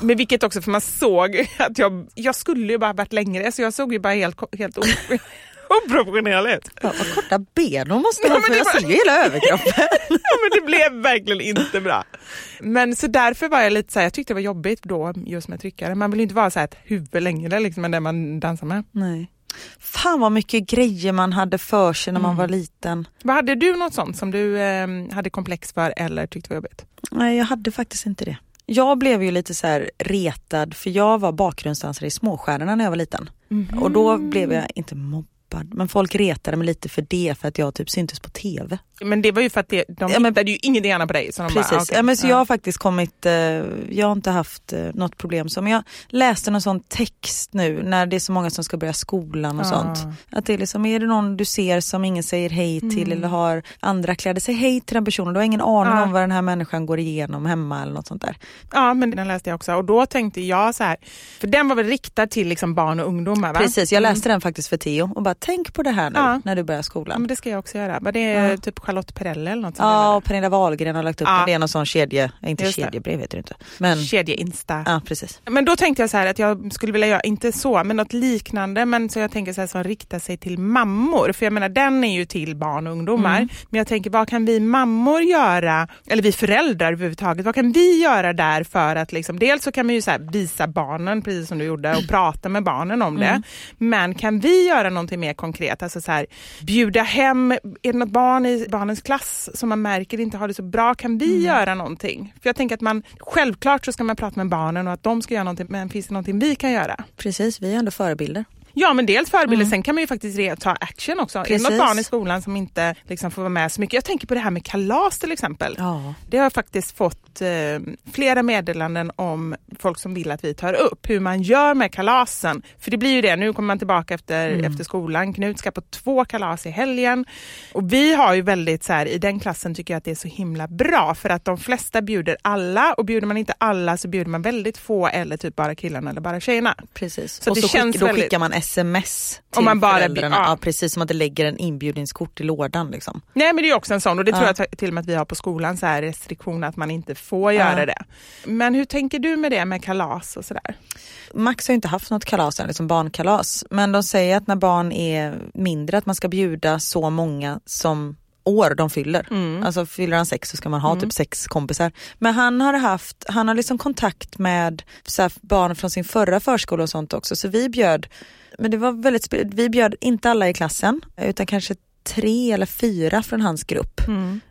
Speaker 2: Men vilket också, för man såg att jag, jag skulle ju bara varit längre, så jag såg ju bara helt, helt oproportionerlig ut.
Speaker 1: Ja, vad korta ben hon måste ha, för jag
Speaker 2: var-
Speaker 1: ser ju hela överkroppen.
Speaker 2: Ja, men det blev verkligen inte bra. Men så därför var jag lite så här, jag tyckte det var jobbigt då just med tryckare. Man vill ju inte vara så här ett huvud längre liksom än det man dansar med.
Speaker 1: Nej. Fan vad mycket grejer man hade för sig när man var liten.
Speaker 2: Vad hade du något sånt som du eh, hade komplex för eller tyckte var jobbigt?
Speaker 1: Nej, jag hade faktiskt inte det. Jag blev ju lite så här retad för jag var bakgrundsdansare i Småstjärnorna när jag var liten. Och då blev jag inte mobbad, men folk retade mig lite för det för att jag typ syntes på TV.
Speaker 2: Men det var ju för att det, de
Speaker 1: Ja, men-
Speaker 2: hittade ju ingenting annat på dig. Så de
Speaker 1: Precis,
Speaker 2: Bara, okej.
Speaker 1: ja, men så
Speaker 2: Ja.
Speaker 1: jag har faktiskt kommit, eh, jag har inte haft eh, något problem så, men jag läste någon sån text nu när det är så många som ska börja skolan och
Speaker 2: Ah.
Speaker 1: sånt. Att det är liksom, är det någon du ser som ingen säger hej till
Speaker 2: Mm.
Speaker 1: eller har andra kläder, säg hej till den personen. Du har ingen aning
Speaker 2: Ah.
Speaker 1: om vad den här människan går igenom hemma eller något sånt där.
Speaker 2: Ja, men den läste jag också. Och då tänkte jag så här, för den var väl riktad till liksom barn och ungdomar va?
Speaker 1: Precis, jag läste den faktiskt för Theo och bara tänk på det här nu
Speaker 2: Ja.
Speaker 1: när du börjar
Speaker 2: Ja,
Speaker 1: skolan.
Speaker 2: men det ska jag också göra. Var det
Speaker 1: Ja.
Speaker 2: typ Charlotte Perrelli eller något?
Speaker 1: Ja, och Pernilla Wahlgren har lagt upp
Speaker 2: Ja.
Speaker 1: det. Det är någon sån kedje, inte
Speaker 2: Just det.
Speaker 1: kedjebrev heter det inte. Men
Speaker 2: Kedje-insta.
Speaker 1: ja, precis.
Speaker 2: Men då tänkte jag så här att jag skulle vilja göra, inte så, men något liknande, men så jag tänker så här som riktar sig till mammor. För jag menar den är ju till barn och ungdomar.
Speaker 1: Mm.
Speaker 2: Men jag tänker vad kan vi mammor göra, eller vi föräldrar överhuvudtaget, vad kan vi göra där för att liksom, dels så kan man ju så visa barnen precis som du gjorde och prata med barnen om det.
Speaker 1: Mm.
Speaker 2: Men kan vi göra någonting mer konkret, alltså så här bjuda hem, är det något barn i barnens klass som man märker inte har det så bra, kan vi
Speaker 1: Mm.
Speaker 2: göra någonting? För jag tänker att man, självklart så ska man prata med barnen och att de ska göra någonting, men finns det någonting vi kan göra?
Speaker 1: Precis, vi är ändå förebilder.
Speaker 2: Ja men dels förebilder, sen kan man ju faktiskt ta action också. Är det
Speaker 1: Mm. Precis.
Speaker 2: något barn i skolan som inte liksom, får vara med så mycket? Jag tänker på det här med kalas till exempel.
Speaker 1: Ja.
Speaker 2: Det har jag faktiskt fått eh, flera meddelanden om folk som vill att vi tar upp hur man gör med kalasen. För det blir ju det, nu kommer man tillbaka efter,
Speaker 1: Mm.
Speaker 2: efter skolan. Knut ska på två kalas i helgen. Och vi har ju väldigt så här, i den klassen tycker jag att det är så himla bra för att de flesta bjuder alla och bjuder man inte alla så bjuder man väldigt få eller typ bara killarna eller bara tjejerna.
Speaker 1: Precis.
Speaker 2: Så
Speaker 1: och
Speaker 2: det
Speaker 1: så
Speaker 2: känns
Speaker 1: skick, då
Speaker 2: väldigt-
Speaker 1: skickar man sms till
Speaker 2: Om man bara
Speaker 1: föräldrarna.
Speaker 2: ja.
Speaker 1: Ja. precis som att det lägger en inbjudningskort i lådan. Liksom.
Speaker 2: Nej men det är också en sån och det tror
Speaker 1: Ja.
Speaker 2: jag till och med att vi har på skolan så här restriktioner att man inte får göra
Speaker 1: Ja.
Speaker 2: det. Men hur tänker du med det med kalas och sådär?
Speaker 1: Max har ju inte haft något kalas än, liksom barnkalas. Men de säger att när barn är mindre att man ska bjuda så många som år de fyller. Alltså fyller han sex så ska man ha typ sex kompisar. Men han har haft, han har liksom kontakt med så här, barn från sin förra förskola och sånt också. Så vi bjöd, men det var väldigt, vi bjöd inte alla i klassen utan kanske tre eller fyra från hans grupp.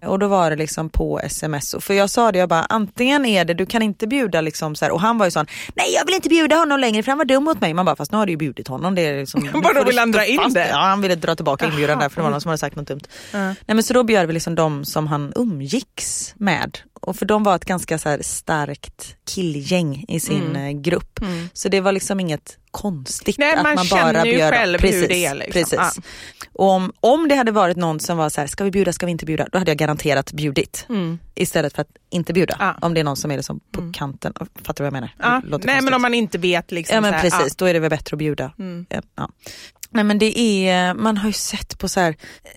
Speaker 1: Och då var det liksom på sms. För jag sa det, jag bara antingen är det, du kan inte bjuda liksom så här, och han var ju sån, nej jag vill inte bjuda honom längre för han var dum mot mig. Man bara, fast nu har du ju bjudit honom. Det är liksom, du
Speaker 2: vill han dra in det?
Speaker 1: Ja han ville dra tillbaka inbjudan där för det var någon som hade sagt något dumt. Nej men så då bjöd vi liksom de som han umgicks med. Och för de var ett ganska så starkt killgäng i sin
Speaker 2: Mm.
Speaker 1: eh, grupp. Så det var liksom inget konstigt
Speaker 2: Nej,
Speaker 1: att
Speaker 2: man
Speaker 1: man,
Speaker 2: känner
Speaker 1: bara
Speaker 2: ju
Speaker 1: bjöd
Speaker 2: själv hur det är, liksom.
Speaker 1: Precis.
Speaker 2: Ja.
Speaker 1: Och om, om det hade varit någon som var så här, ska vi bjuda, ska vi inte bjuda? Då hade jag garanterat bjudit. Istället för att inte bjuda.
Speaker 2: Ja.
Speaker 1: Om det är någon som är liksom på kanten. Fattar du vad jag menar?
Speaker 2: Ja. Nej men
Speaker 1: konstigt.
Speaker 2: om man inte vet liksom
Speaker 1: Ja men
Speaker 2: så här,
Speaker 1: precis, då är det väl bättre att bjuda.
Speaker 2: Mm.
Speaker 1: Ja. Nej men det är, man har ju sett på så här,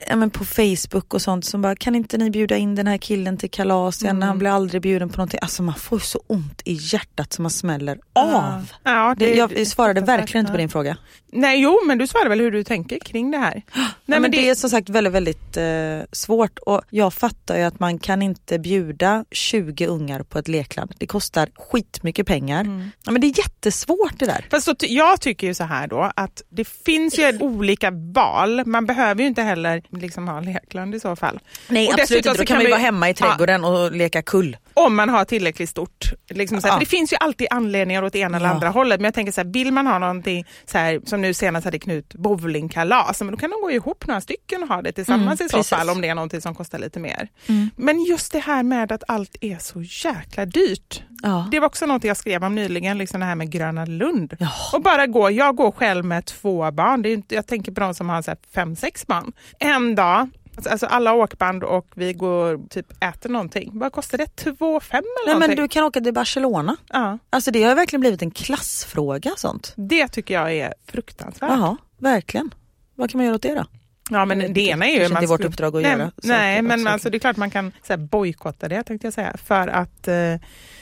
Speaker 1: ja, men på Facebook och sånt som bara, kan inte ni bjuda in den här killen till kalas igen? Han blir aldrig bjuden på någonting. Alltså man får ju så ont i hjärtat som man smäller av.
Speaker 2: Ja,
Speaker 1: Det, jag svarade verkligen inte på din fråga.
Speaker 2: Nej, jo, men du svarade väl hur du tänker kring det här. Nej,
Speaker 1: Nej, men det... är som sagt väldigt, väldigt eh, svårt och jag fattar ju att man kan inte bjuda 20 ungar på ett lekland. Det kostar skitmycket pengar. Ja, men det är jättesvårt det där.
Speaker 2: Fast så jag tycker ju så här då att det finns ju olika val. Man behöver ju inte heller liksom ha lekland i så fall.
Speaker 1: Nej
Speaker 2: Och
Speaker 1: absolut inte, då kan man ju vara hemma i
Speaker 2: Ja,
Speaker 1: trädgården och leka kull.
Speaker 2: Om man har tillräckligt stort. Liksom så här,
Speaker 1: Ja.
Speaker 2: för det finns ju alltid anledningar åt ena eller
Speaker 1: Ja.
Speaker 2: andra hållet. Men jag tänker så här, vill man ha någonting så här, som nu senast hade Knut bowlingkalas, men då kan de gå ihop några stycken och ha det tillsammans
Speaker 1: Mm,
Speaker 2: i så
Speaker 1: precis.
Speaker 2: fall om det är någonting som kostar lite mer. Men just det här med att allt är så jäkla dyrt.
Speaker 1: Ja.
Speaker 2: Det var också något jag skrev om nyligen, liksom det här med Gröna Lund. Och bara gå, jag går själv med två barn, det är inte, jag tänker på de som har så fem, sex barn. En dag, alltså- alltså alla åkband och vi går typ äter någonting. Vad kostar det? Två, fem eller
Speaker 1: Nej men
Speaker 2: någonting?
Speaker 1: du kan åka till Barcelona.
Speaker 2: Ja,
Speaker 1: Alltså det har verkligen blivit en klassfråga sånt.
Speaker 2: det tycker jag är fruktansvärt.
Speaker 1: Jaha, verkligen. Vad kan man göra åt det då?
Speaker 2: Ja men det ena är ju...
Speaker 1: kanske inte vårt uppdrag att
Speaker 2: nej,
Speaker 1: göra
Speaker 2: Nej men
Speaker 1: också.
Speaker 2: alltså, det är klart man kan bojkotta det tänkte jag säga. För att eh,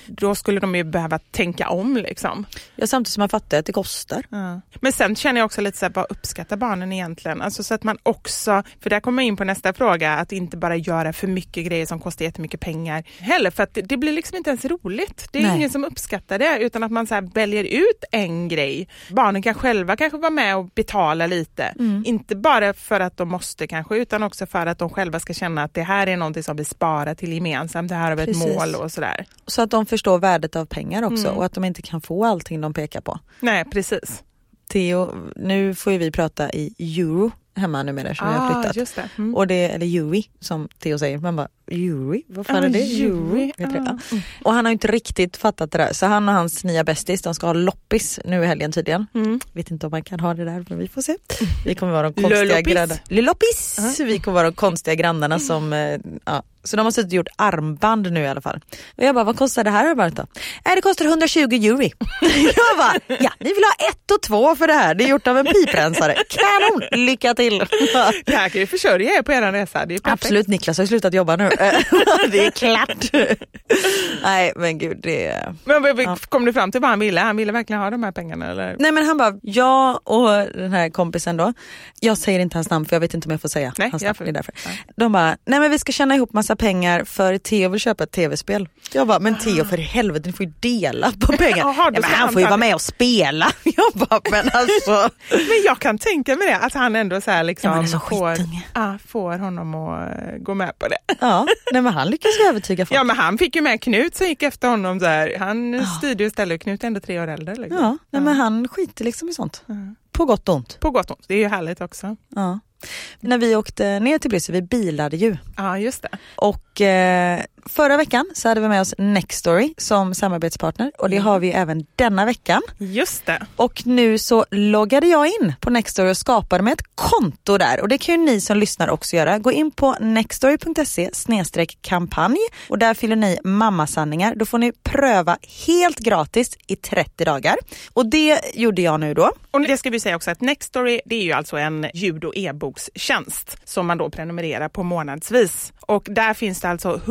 Speaker 2: då skulle de ju behöva tänka om liksom.
Speaker 1: Ja, samtidigt som man fattar att det kostar.
Speaker 2: Ja. Men sen känner jag också lite så här, vad uppskattar barnen egentligen? Alltså så att man också, för där kommer jag in på nästa fråga, att inte bara göra för mycket grejer som kostar jättemycket pengar heller, för att det, det blir liksom inte ens roligt. Det är
Speaker 1: Nej.
Speaker 2: ingen som uppskattar det, utan att man så här väljer ut en grej. Barnen kan själva kanske vara med och betala lite.
Speaker 1: Mm.
Speaker 2: Inte bara för att de måste kanske, utan också för att de själva ska känna att det här är någonting som vi sparar till gemensamt, det här har vi ett mål och sådär.
Speaker 1: Så att de förstår värdet av pengar också
Speaker 2: Mm.
Speaker 1: och att de inte kan få allting de pekar på.
Speaker 2: Nej, precis.
Speaker 1: Theo, nu får ju vi prata i euro hemma numera som vi har flyttat.
Speaker 2: Ah, just det. Mm.
Speaker 1: Och det, eller Yuri som Theo säger. Man bara, Yuri? Vad fan
Speaker 2: Ja,
Speaker 1: är det?
Speaker 2: Yuri,
Speaker 1: Heter det?
Speaker 2: ja.
Speaker 1: Och han har inte riktigt fattat det där. Så han och hans nya bästis, de ska ha loppis nu i helgen tydligen.
Speaker 2: Mm.
Speaker 1: Vet inte om man kan ha det där men vi får se. Vi kommer vara de konstiga grannarna. Lölloppis! Vi kommer vara de konstiga grannarna som, eh, ja. Så de har suttit och gjort armband nu i alla fall. Och jag bara, vad kostar det här armbandet då? Nej det kostar 120 euro. jag bara, ja ni vill ha ett och två för det här. Det är gjort av en piprensare. Kanon, lycka till!
Speaker 2: Det här kan ju försörja er på er resa. Det är perfekt.
Speaker 1: Absolut, Niklas har ju slutat jobba nu. det är klart. Nej men gud det.
Speaker 2: Men
Speaker 1: Ja.
Speaker 2: kom du fram till vad han ville? Han ville verkligen ha de här pengarna eller?
Speaker 1: Nej men han bara, jag och den här kompisen då, jag säger inte hans namn för jag vet inte om jag får säga
Speaker 2: Nej,
Speaker 1: hans namn.
Speaker 2: får-
Speaker 1: Det är därför. De bara, nej men vi ska tjäna ihop massa pengar för Theo vill köpa ett tv-spel. Jag bara, men Theo för helvete ni får ju dela på pengar.
Speaker 2: Jaha, då
Speaker 1: ja, men han
Speaker 2: han
Speaker 1: får ju vara med och spela. Jag bara, men alltså.
Speaker 2: Men jag kan tänka mig det, att han ändå så här liksom
Speaker 1: Ja,
Speaker 2: får, ja, får honom att gå med på det.
Speaker 1: Ja, nej men han lyckas ju övertyga folk.
Speaker 2: Ja men han fick ju med Knut som gick efter honom där. Han styrde ju istället, Knut är ändå tre år äldre. Liksom.
Speaker 1: Ja, nej, men han skiter liksom i sånt. På gott och ont.
Speaker 2: På gott och ont, det är ju härligt också.
Speaker 1: Ja. När vi åkte ner till Bryssel, vi bilade ju.
Speaker 2: Ja just det.
Speaker 1: Och eh, förra veckan så hade vi med oss Nextory som samarbetspartner och det har vi även denna veckan.
Speaker 2: Just det.
Speaker 1: Och nu så loggade jag in på Nextory och skapade mig ett konto där och det kan ju ni som lyssnar också göra. Gå in på nextory.se kampanj och där fyller ni mammasanningar. Då får ni pröva helt gratis i 30 dagar. Och det gjorde jag nu då.
Speaker 2: Och det ska vi säga också att Nextory det är ju alltså en ljud och e-bokstjänst som man då prenumererar på månadsvis. Och där finns det alltså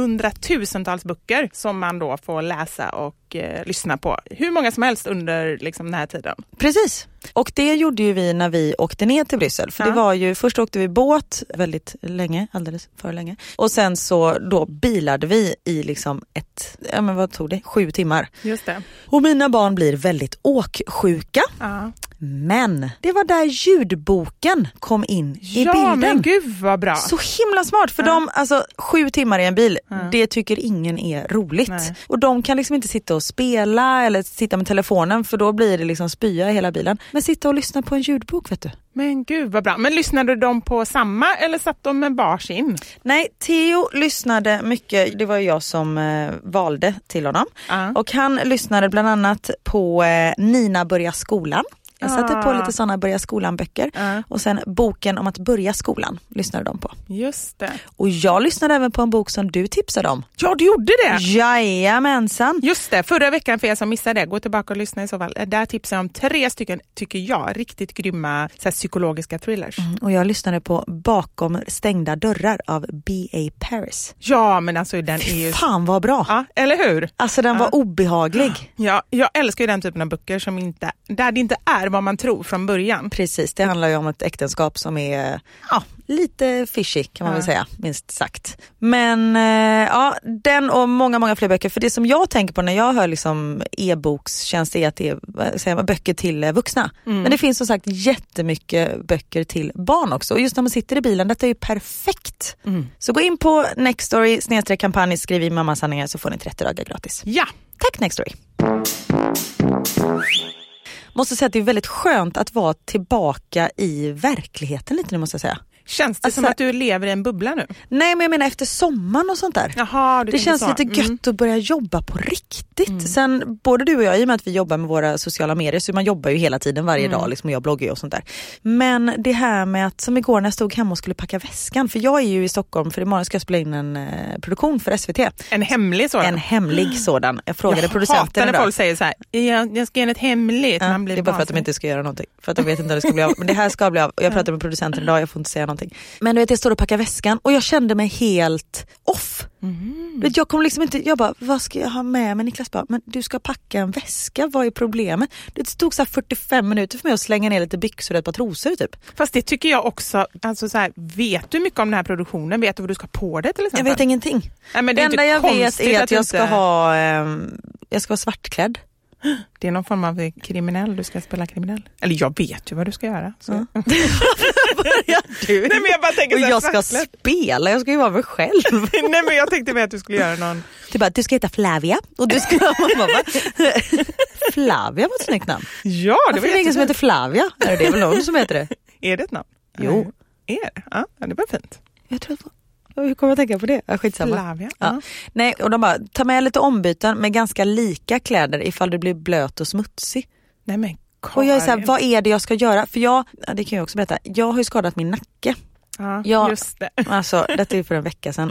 Speaker 2: hundratusentals böcker som man då får läsa och eh, lyssna på. Hur många som helst under liksom, den här tiden.
Speaker 1: Precis. Och det gjorde ju vi när vi åkte ner till Bryssel. För
Speaker 2: Ja.
Speaker 1: det var ju, först åkte vi båt väldigt länge, alldeles för länge. Och sen så då bilade vi i liksom ett, ja men vad tog det, sju timmar.
Speaker 2: Just det.
Speaker 1: Och mina barn blir väldigt åksjuka.
Speaker 2: Ja,
Speaker 1: Men det var där ljudboken kom in i
Speaker 2: ja
Speaker 1: bilden.
Speaker 2: men gud vad bra.
Speaker 1: Så himla smart för de, alltså sju timmar i en bil, det tycker ingen är roligt.
Speaker 2: Nej.
Speaker 1: Och de kan liksom inte sitta och spela eller sitta med telefonen för då blir det liksom spya i hela bilen. Men sitta och lyssna på en ljudbok vet du.
Speaker 2: Men gud vad bra. Men lyssnade de på samma eller satt de med varsin?
Speaker 1: Nej, Theo lyssnade mycket, det var jag som eh, valde till honom.
Speaker 2: Ja.
Speaker 1: Och han lyssnade bland annat på eh, Nina börjar skolan. Jag satte
Speaker 2: Ah.
Speaker 1: på lite sådana börja skolan-böcker
Speaker 2: Ja.
Speaker 1: och sen boken om att börja skolan lyssnade de på.
Speaker 2: Just det.
Speaker 1: Och jag lyssnade även på en bok som du tipsade om.
Speaker 2: Ja, du gjorde det!
Speaker 1: Jajamensan!
Speaker 2: Just det, förra veckan för er som missade det, gå tillbaka och lyssna i så fall. Där tipsade jag om tre stycken, tycker jag, riktigt grymma så psykologiska thrillers.
Speaker 1: Och jag lyssnade på Bakom stängda dörrar av B.A. Paris.
Speaker 2: Ja, men alltså den är ju...
Speaker 1: Fan vad bra!
Speaker 2: Ja, eller hur?
Speaker 1: Alltså den var obehaglig.
Speaker 2: Ja, jag älskar ju den typen av böcker som inte, där det inte är vad man tror från början.
Speaker 1: Precis, det handlar ju om ett äktenskap som är ja, lite fishy kan man
Speaker 2: Ja.
Speaker 1: väl säga, minst sagt. Men eh, ja, den och många, många fler böcker. För det som jag tänker på när jag hör liksom e-bokstjänst är att det är säger man, böcker till eh, vuxna.
Speaker 2: Mm.
Speaker 1: Men det finns som sagt jättemycket böcker till barn också. Och just när man sitter i bilen, detta är ju perfekt.
Speaker 2: Mm.
Speaker 1: Så gå in på Nextory snedstreck kampanj, skriv in mammasanningar så får ni 30 dagar gratis.
Speaker 2: Ja,
Speaker 1: Tack Nextory! Måste säga att det är väldigt skönt att vara tillbaka i verkligheten lite nu måste jag säga
Speaker 2: känns det
Speaker 1: Alltså-
Speaker 2: som att du lever i en bubbla nu?
Speaker 1: Nej men jag menar efter sommaren och sånt där.
Speaker 2: Jaha, du
Speaker 1: det känns
Speaker 2: så.
Speaker 1: lite gött
Speaker 2: Mm.
Speaker 1: att börja jobba på riktigt. Sen både du och jag, i och med att vi jobbar med våra sociala medier, så man jobbar ju hela tiden varje
Speaker 2: Mm.
Speaker 1: dag liksom, och jag bloggar ju och sånt där. Men det här med att, som igår när jag stod hemma och skulle packa väskan, för jag är ju i Stockholm för imorgon ska jag spela in en eh, produktion för SVT.
Speaker 2: En hemlig sådan?
Speaker 1: En hemlig sådan. Jag frågade
Speaker 2: jag
Speaker 1: producenten
Speaker 2: hatar när
Speaker 1: idag.
Speaker 2: folk säger så här, jag, jag ska göra ett hemligt.
Speaker 1: Ja, det är bara för att de inte ska göra någonting. För att de vet inte när det ska bli av. Men det här ska bli av. Jag pratade med producenten idag, jag får inte säga någonting. Men du vet jag står och packar väskan och jag kände mig helt off.
Speaker 2: Mm.
Speaker 1: Du vet, Jag kom liksom inte, jag bara, vad ska jag ha med mig? Niklas bara, men du ska packa en väska, vad är problemet? Det tog så här 45 minuter för mig att slänga ner lite byxor och ett par trosor typ.
Speaker 2: Fast det tycker jag också, alltså så här, vet du mycket om den här produktionen? Vet du vad du ska på dig till
Speaker 1: Jag
Speaker 2: exempel?
Speaker 1: vet ingenting.
Speaker 2: Nej, men
Speaker 1: det
Speaker 2: är
Speaker 1: enda jag vet är att
Speaker 2: du
Speaker 1: jag ska
Speaker 2: inte-
Speaker 1: ha, ehm, jag ska vara svartklädd.
Speaker 2: Det är någon form av kriminell, du ska spela kriminell. Eller jag vet ju vad du ska göra. Så.
Speaker 1: du?
Speaker 2: Nej men jag bara tänker
Speaker 1: Och jag ska
Speaker 2: svartklädd.
Speaker 1: spela, jag ska ju vara mig själv.
Speaker 2: Nej men jag tänkte med att du skulle göra någon...
Speaker 1: Du bara, du ska heta Flavia och du ska... Flavia var ett snyggt namn.
Speaker 2: Ja, det
Speaker 1: Varför
Speaker 2: var
Speaker 1: är det ingen som heter Flavia? Är det väl någon som heter det?
Speaker 2: Är det ett namn?
Speaker 1: Jo.
Speaker 2: Är det? Ja, det var fint.
Speaker 1: Jag tror att... Hur kommer jag tänka på det? Ja, skitsamma.
Speaker 2: Flavia.
Speaker 1: Ja.
Speaker 2: Ja.
Speaker 1: Nej, och de bara, ta med lite ombyten med ganska lika kläder ifall du blir blöt och smutsig.
Speaker 2: Nej men
Speaker 1: Och jag är såhär, vad är det jag ska göra? För jag, ja, det kan jag också berätta, jag har ju skadat min nacke.
Speaker 2: Ja,
Speaker 1: Ja.
Speaker 2: just det.
Speaker 1: Alltså, detta är för en vecka sedan.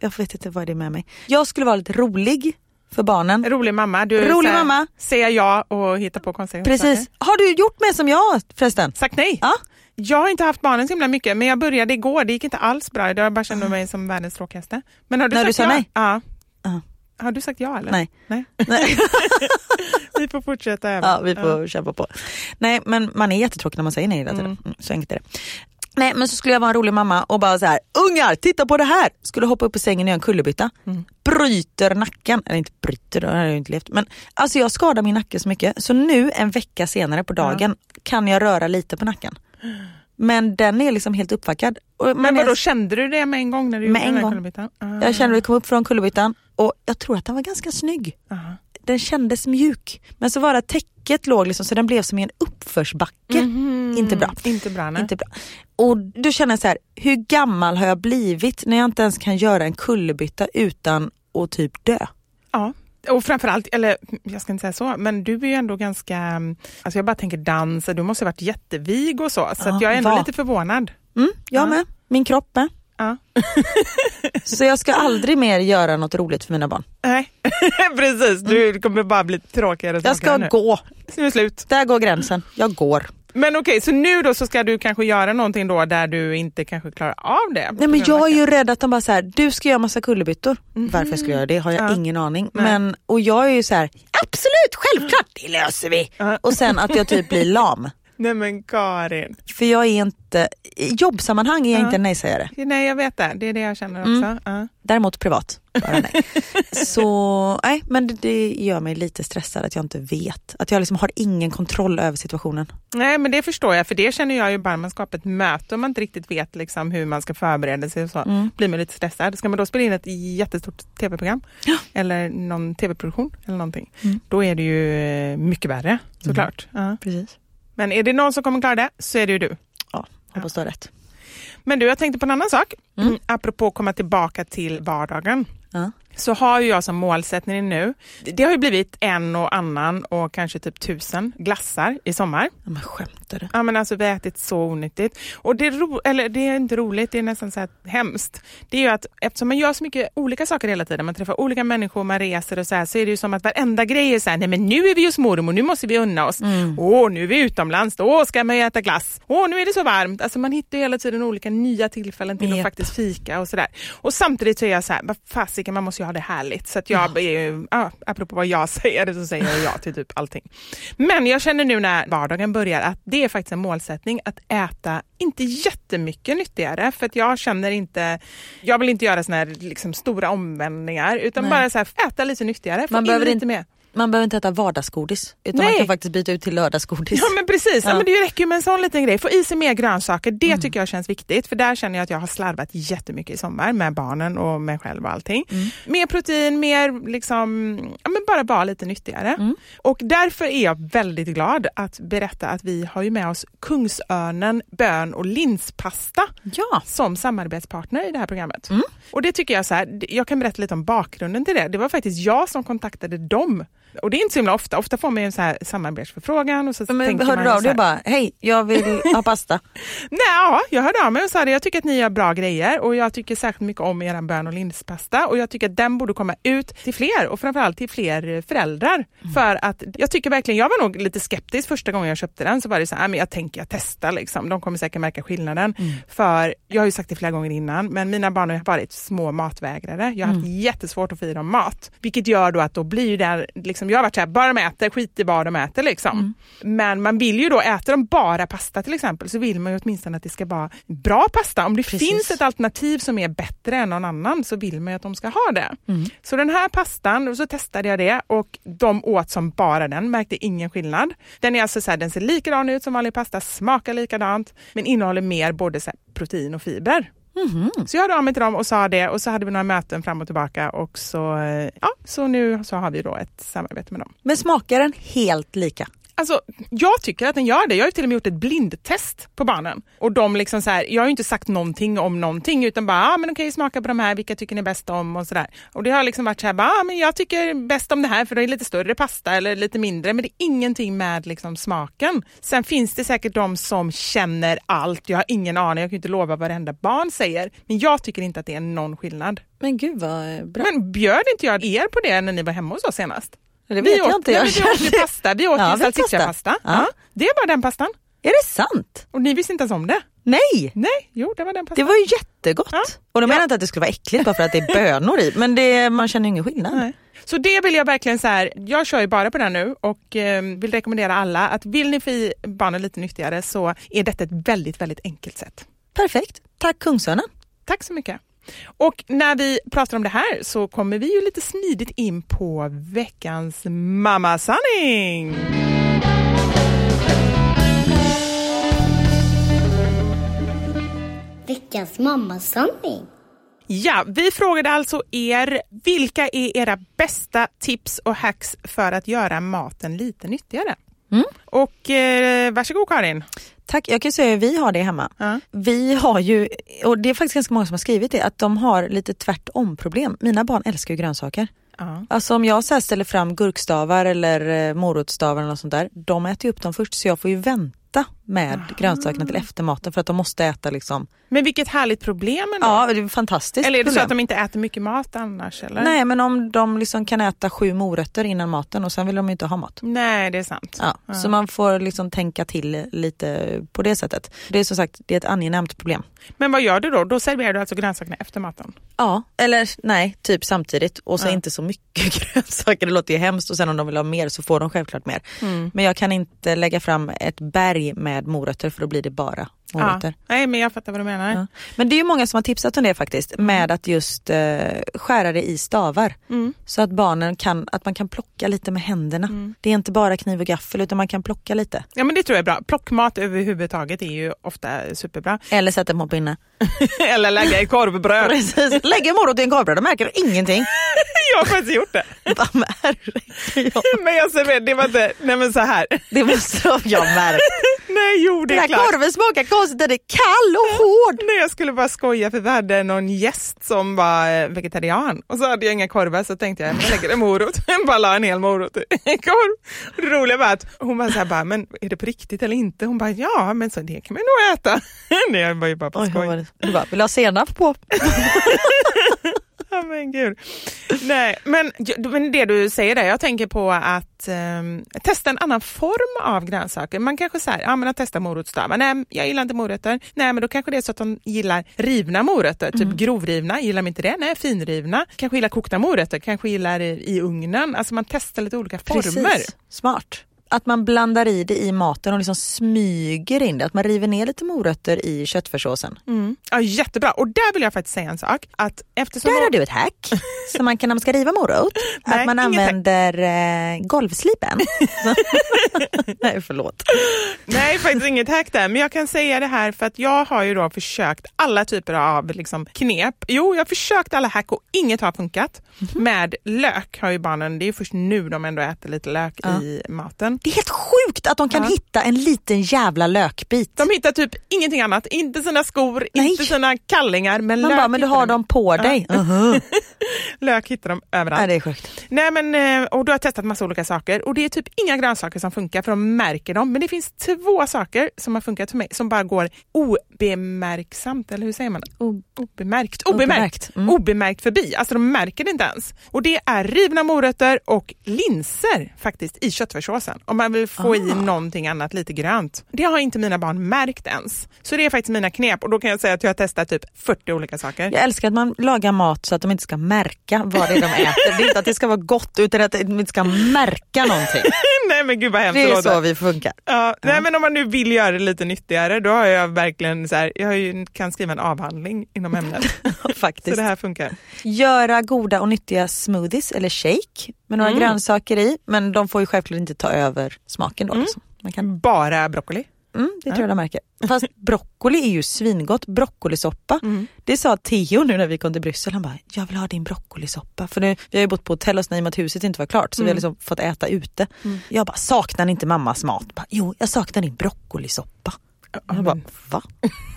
Speaker 1: Jag vet inte vad det är med mig. Jag skulle vara lite rolig för barnen.
Speaker 2: Rolig mamma. Du
Speaker 1: Rolig
Speaker 2: så här,
Speaker 1: mamma.
Speaker 2: Säger ja och hittar på konstiga
Speaker 1: Precis.
Speaker 2: saker.
Speaker 1: Har du gjort med som jag förresten?
Speaker 2: Sagt nej.
Speaker 1: Ja.
Speaker 2: Jag har inte haft barnen så himla mycket men jag började igår. Det gick inte alls bra. Jag bara kände mig som världens tråkigaste. Men har du
Speaker 1: När
Speaker 2: sagt
Speaker 1: du sa
Speaker 2: ja?
Speaker 1: nej?
Speaker 2: Ja.
Speaker 1: Ja.
Speaker 2: Har du sagt ja eller?
Speaker 1: Nej.
Speaker 2: nej.
Speaker 1: Nej.
Speaker 2: Vi får fortsätta även.
Speaker 1: Ja, vi får kämpa på. Nej, men man är jättetråkig när man säger nej hela tiden. Mm, Så enkelt är det. Nej, men så skulle jag vara en rolig mamma och bara så här, ungar, titta på det här! Skulle hoppa upp i sängen och göra en kullerbytta. Bryter nacken, eller inte bryter, då har jag inte levt. Men alltså jag skadar min nacke så mycket, så nu en vecka senare på dagen kan jag röra lite på nacken. Men den är liksom helt uppvackad. Och
Speaker 2: Men
Speaker 1: är-
Speaker 2: vadå, kände du det med en gång när du
Speaker 1: Med
Speaker 2: gjorde
Speaker 1: en
Speaker 2: den kullerbyttan? Ah.
Speaker 1: Jag kände att vi kom upp från kullerbyttan och jag tror att den var ganska snygg.
Speaker 2: Aha.
Speaker 1: Den kändes mjuk. Men så var det täcket låg liksom, så den blev som i en uppförsbacke. Inte bra.
Speaker 2: Inte bra, nej.
Speaker 1: Inte bra. Och då känner så här, hur gammal har jag blivit när jag inte ens kan göra en kullerbytta utan att typ dö?
Speaker 2: Ja. Och framförallt, eller jag ska inte säga så, men du är ju ändå ganska, alltså jag bara tänker dans, du måste ha varit jättevig och så, så
Speaker 1: Ja,
Speaker 2: jag är ändå
Speaker 1: var.
Speaker 2: lite förvånad.
Speaker 1: Mm, jag
Speaker 2: Ja.
Speaker 1: med. Min kropp med.
Speaker 2: Ja.
Speaker 1: Så jag ska aldrig mer göra något roligt för mina barn.
Speaker 2: Nej, precis. Du kommer bara bli tråkigare och
Speaker 1: Jag ska
Speaker 2: tråkigare nu.
Speaker 1: gå.
Speaker 2: Nu är slut.
Speaker 1: Där går gränsen. Jag går.
Speaker 2: Men okej, så nu då så ska du kanske göra någonting då där du inte kanske klarar av det?
Speaker 1: Nej, men jag är ju rädd att de bara så här, du ska göra massa kullerbyttor. Varför jag ska göra det har jag
Speaker 2: Ja.
Speaker 1: ingen aning.
Speaker 2: Nej.
Speaker 1: Men, och jag är ju så här, absolut, självklart, det löser vi.
Speaker 2: Ja.
Speaker 1: Och sen att jag typ blir lam.
Speaker 2: Nej men Karin.
Speaker 1: För jag är inte, i jobbsammanhang är jag
Speaker 2: Ja.
Speaker 1: inte en nej-sägare.
Speaker 2: Nej jag vet det, det är det jag känner också.
Speaker 1: Mm.
Speaker 2: Ja.
Speaker 1: Däremot privat, bara nej. Så nej, men det, det gör mig lite stressad att jag inte vet. Att jag liksom har ingen kontroll över situationen.
Speaker 2: Nej men det förstår jag, för det känner jag ju bara man skapar ett möte och man inte riktigt vet liksom hur man ska förbereda sig och så,
Speaker 1: Mm.
Speaker 2: blir man lite stressad. Ska man då spela in ett jättestort tv-program eller någon tv-produktion eller någonting,
Speaker 1: Mm.
Speaker 2: då är det ju mycket värre såklart. Ja.
Speaker 1: Precis.
Speaker 2: Men är det någon som kommer klara det så är det ju du.
Speaker 1: Ja, hoppas du har rätt.
Speaker 2: Men du, jag tänkte på en annan sak.
Speaker 1: Mm.
Speaker 2: Apropå komma tillbaka till vardagen.
Speaker 1: Ja.
Speaker 2: Så har ju jag som målsättning nu, det har ju blivit en och annan och kanske typ tusen glassar i sommar.
Speaker 1: Ja, men skämtar du?
Speaker 2: Ja men alltså vi har ätit så onyttigt. Och det är, ro, eller, det är inte roligt, det är nästan så här hemskt. Det är ju att eftersom man gör så mycket olika saker hela tiden, man träffar olika människor, man reser och så här, så är det ju som att varenda grej är så här, nej men nu är vi hos mormor, nu måste vi unna oss. Åh, nu är vi utomlands, då ska man ju äta glass. Åh, nu är det så varmt. Alltså man hittar ju hela tiden olika nya tillfällen till att
Speaker 1: Japp.
Speaker 2: faktiskt fika och sådär. Och samtidigt så är jag så här, vad fasiken, man måste ju ha det härligt. Så att jag är ju, ja, apropå vad jag säger, så säger jag ja till typ allting. Men jag känner nu när vardagen börjar att det är faktiskt en målsättning att äta, inte jättemycket nyttigare, för att jag känner inte, jag vill inte göra såna här liksom stora omvändningar, utan
Speaker 1: Nej.
Speaker 2: bara så här, äta lite nyttigare,
Speaker 1: Man behöver
Speaker 2: lite
Speaker 1: inte-
Speaker 2: mer.
Speaker 1: Man behöver inte äta vardagsgodis utan man
Speaker 2: Nej.
Speaker 1: kan faktiskt byta ut till lördagsgodis.
Speaker 2: Ja men precis, ja.
Speaker 1: Ja.
Speaker 2: men det räcker ju med en sån liten grej. Få i sig mer grönsaker, det
Speaker 1: Mm.
Speaker 2: tycker jag känns viktigt. För där känner jag att jag har slarvat jättemycket i sommar med barnen och mig själv och allting.
Speaker 1: Mm.
Speaker 2: Mer protein, mer liksom, ja men bara vara lite nyttigare.
Speaker 1: Mm.
Speaker 2: Och därför är jag väldigt glad att berätta att vi har ju med oss Kungsörnen bön och linspasta
Speaker 1: Ja.
Speaker 2: som samarbetspartner i det här programmet.
Speaker 1: Mm.
Speaker 2: Och det tycker jag så här, jag kan berätta lite om bakgrunden till det. Det var faktiskt jag som kontaktade dem. Och det är inte så himla ofta. Ofta får man ju en så här samarbetsförfrågan och så
Speaker 1: Men
Speaker 2: tänker
Speaker 1: hörde
Speaker 2: man
Speaker 1: du av dig bara, hej jag vill ha pasta.
Speaker 2: Nej, ja, jag hörde av mig och sa det. Jag tycker att ni gör bra grejer och jag tycker särskilt mycket om er bön och linspasta och jag tycker att den borde komma ut till fler och framförallt till fler föräldrar. För att jag tycker verkligen, jag var nog lite skeptisk första gången jag köpte den så var det så här, "Ah, men jag tänker jag testar liksom. De kommer säkert märka skillnaden. För jag har ju sagt det flera gånger innan, men mina barn har varit små matvägrare. Jag har haft jättesvårt att få i dem mat. Vilket gör då att då blir det, liksom, jag har varit så här, bara de äter, skit i vad de äter liksom. Men man vill ju då, äter de bara pasta till exempel, så vill man ju åtminstone att det ska vara bra pasta. Om det
Speaker 1: Precis.
Speaker 2: finns ett alternativ som är bättre än någon annan så vill man ju att de ska ha det. Så den här pastan, och så testade jag det och de åt som bara den, märkte ingen skillnad. Den är alltså så här, den ser likadan ut som vanlig pasta, smakar likadant, men innehåller mer både protein och fiber. Så jag hörde av mig till dem och sa det och så hade vi några möten fram och tillbaka och så, eh, ja, så nu så har vi då ett samarbete med dem.
Speaker 1: Men smakar den helt lika?
Speaker 2: Alltså, jag tycker att den gör det. Jag har ju till och med gjort ett blindtest på barnen. Och de liksom så här, jag har ju inte sagt någonting om någonting utan bara, ah, men ju smaka på de här, vilka tycker ni bäst om och sådär. Och det har liksom varit så här, ah, men jag tycker bäst om det här för det är lite större pasta eller lite mindre. Men det är ingenting med liksom smaken. Sen finns det säkert de som känner allt. Jag har ingen aning, jag kan inte lova vad varenda barn säger. Men jag tycker inte att det är någon skillnad.
Speaker 1: Men gud vad bra.
Speaker 2: Men bjöd inte jag er på det när ni var hemma hos oss senast?
Speaker 1: Det vet
Speaker 2: vi
Speaker 1: jag
Speaker 2: åt,
Speaker 1: inte.
Speaker 2: nej,
Speaker 1: Jag
Speaker 2: men vi åt ju pasta, vi åt
Speaker 1: Ja,
Speaker 2: ju salsicciapasta.
Speaker 1: pasta.
Speaker 2: Ja.
Speaker 1: Ja.
Speaker 2: Det är bara den pastan.
Speaker 1: Är det sant?
Speaker 2: Och ni visste inte ens om det?
Speaker 1: Nej!
Speaker 2: Nej, jo det var den
Speaker 1: Det
Speaker 2: pastan.
Speaker 1: var ju jättegott.
Speaker 2: Ja.
Speaker 1: Och de menar
Speaker 2: Ja.
Speaker 1: inte att det skulle vara äckligt bara för att det är bönor i. Men det, man känner ingen skillnad.
Speaker 2: Nej. Så det vill jag verkligen så här, jag kör ju bara på den nu och eh, vill rekommendera alla att vill ni få i barnen lite nyttigare så är detta ett väldigt, väldigt enkelt sätt.
Speaker 1: Perfekt. Tack Kungsörnen.
Speaker 2: Tack så mycket. Och när vi pratar om det här så kommer vi ju lite smidigt in på veckans mammasanning.
Speaker 5: Veckans mammasanning.
Speaker 2: Ja, vi frågade alltså er, vilka är era bästa tips och hacks för att göra maten lite nyttigare?
Speaker 1: Mm.
Speaker 2: Och eh, varsågod Karin.
Speaker 1: Tack, jag kan säga hur vi har det hemma.
Speaker 2: Ja.
Speaker 1: Vi har ju, och det är faktiskt ganska många som har skrivit det, att de har lite tvärtom problem. Mina barn älskar ju grönsaker.
Speaker 2: Ja.
Speaker 1: Alltså om jag så ställer fram gurkstavar eller eh, morotsstavar eller något sånt där, de äter ju upp dem först så jag får ju vänta med grönsakerna till eftermaten för att de måste äta liksom.
Speaker 2: Men vilket härligt problem ändå.
Speaker 1: Ja, det är fantastiskt
Speaker 2: Eller är det så
Speaker 1: problem.
Speaker 2: att de inte äter mycket mat annars? Eller?
Speaker 1: Nej men om de liksom kan äta sju morötter innan maten och sen vill de inte ha mat.
Speaker 2: Nej, det är sant.
Speaker 1: Ja, Så man får liksom tänka till lite på det sättet. Det är som sagt det är ett angenämt problem.
Speaker 2: Men vad gör du då? Då serverar du alltså grönsakerna efter maten?
Speaker 1: Ja, eller nej, typ samtidigt och så
Speaker 2: Ja.
Speaker 1: inte så mycket grönsaker. Det låter ju hemskt och sen om de vill ha mer så får de självklart mer.
Speaker 2: Mm.
Speaker 1: Men jag kan inte lägga fram ett berg med morötter för då blir det bara morötter.
Speaker 2: Ja. Nej, men jag fattar vad du menar.
Speaker 1: Ja. Men det är ju många som har tipsat om det faktiskt med att just eh, skära det i stavar.
Speaker 2: Mm.
Speaker 1: Så att barnen kan, att man kan plocka lite med händerna.
Speaker 2: Mm.
Speaker 1: Det är inte bara kniv och gaffel utan man kan plocka lite.
Speaker 2: Ja, men det tror jag är bra. Plockmat överhuvudtaget är ju ofta superbra.
Speaker 1: Eller sätta på pinne.
Speaker 2: Eller lägga i korvbröd.
Speaker 1: Precis, lägg en morot i en korvbröd, då märker du ingenting.
Speaker 2: jag har faktiskt gjort det.
Speaker 1: Märker jag?
Speaker 2: Men jag serverade, det var inte, nej men så här.
Speaker 1: Det måste jag märka.
Speaker 2: Nej, jo det
Speaker 1: Den
Speaker 2: är
Speaker 1: här
Speaker 2: klart.
Speaker 1: korven smakar konstigt, är kall och hård.
Speaker 2: Nej, jag skulle bara skoja för vi hade någon gäst som var eh, vegetarian och så hade jag inga korvar så tänkte jag jag lägger en morot. Jag bara la en hel morot i en korv. Det roliga var att hon var så här bara, men är det på riktigt eller inte? Hon bara, ja men så det kan man nog äta. Nej, var ju bara på
Speaker 1: Oj,
Speaker 2: skoj.
Speaker 1: det? Du bara, vill du ha senap på?
Speaker 2: Ja, men gud. Nej, men, men det du säger där, jag tänker på att ehm, testa en annan form av grönsaker. Man kanske säger, ja men att testa morotsstavar. Nej, jag gillar inte morötter. Nej, men då kanske det är så att de gillar rivna morötter, typ grovrivna. Gillar de inte det? Nej, finrivna. Kanske gillar kokta morötter, kanske gillar i, i ugnen. Alltså man testar lite olika former.
Speaker 1: Precis, smart. Att man blandar i det i maten och liksom smyger in det. Att man river ner lite morötter i köttfärssåsen.
Speaker 2: Mm. Ja, jättebra. Och där vill jag faktiskt säga en sak. Att eftersom
Speaker 1: Där har du ett hack som man kan när man ska riva morot.
Speaker 2: Nej,
Speaker 1: att man
Speaker 2: inget hack.
Speaker 1: använder eh, golvslipen. Nej förlåt.
Speaker 2: Nej, faktiskt inget hack där. Men jag kan säga det här för att jag har ju då försökt alla typer av liksom, knep. Jo, jag har försökt alla hack och inget har funkat.
Speaker 1: Mhm.
Speaker 2: Med lök har ju barnen, det är först nu de ändå äter lite lök i maten.
Speaker 1: Det är helt sjukt att de kan
Speaker 2: Ja.
Speaker 1: hitta en liten jävla lökbit.
Speaker 2: De hittar typ ingenting annat, inte sina skor,
Speaker 1: Nej.
Speaker 2: inte sina kallingar, men
Speaker 1: man
Speaker 2: lök,
Speaker 1: bara, men du har
Speaker 2: de.
Speaker 1: dem på dig. Uh-huh.
Speaker 2: Lök hittar de överallt.
Speaker 1: Nej, det är sjukt.
Speaker 2: Nej men, eh, och då har jag testat massa olika saker och det är typ inga grönsaker som funkar för de märker dem. Men det finns två saker som har funkat för mig som bara går obemärksamt, eller hur säger man?
Speaker 1: O-
Speaker 2: Obemärkt.
Speaker 1: Obemärkt,
Speaker 2: Obemärkt.
Speaker 1: mm.
Speaker 2: Obemärkt förbi. Alltså de märker det inte ens. Och det är rivna morötter och linser faktiskt i köttfärssåsen. Om man vill få i
Speaker 1: Ah.
Speaker 2: någonting annat lite grönt. Det har inte mina barn märkt ens. Så det är faktiskt mina knep och då kan jag säga att jag har testat typ 40 olika saker.
Speaker 1: Jag älskar att man lagar mat så att de inte ska märka vad det är de äter. Det är inte att det ska vara gott utan att de inte ska märka någonting.
Speaker 2: Nej men gud vad hemskt
Speaker 1: Det är så vi funkar.
Speaker 2: Ja, Nej, men om man nu vill göra det lite nyttigare, då har jag verkligen så här, jag ju, kan skriva en avhandling inom ämnet. så
Speaker 1: Faktiskt.
Speaker 2: det här funkar.
Speaker 1: Göra goda och nyttiga smoothies eller shake med några grönsaker i. Men de får ju självklart inte ta över smaken då. Liksom. Man kan,
Speaker 2: Bara broccoli.
Speaker 1: Mm, det tror jag de märker. Fast broccoli är ju svingott. Broccolisoppa. Det sa Theo nu när vi kom till Bryssel. Han bara, jag vill ha din broccolisoppa. För nu, vi har ju bott på hotell i och med att huset inte var klart. Så vi har liksom fått äta ute. Jag bara, saknar ni inte mammas mat? Bara, jo, jag saknar din broccolisoppa. Jag bara, va?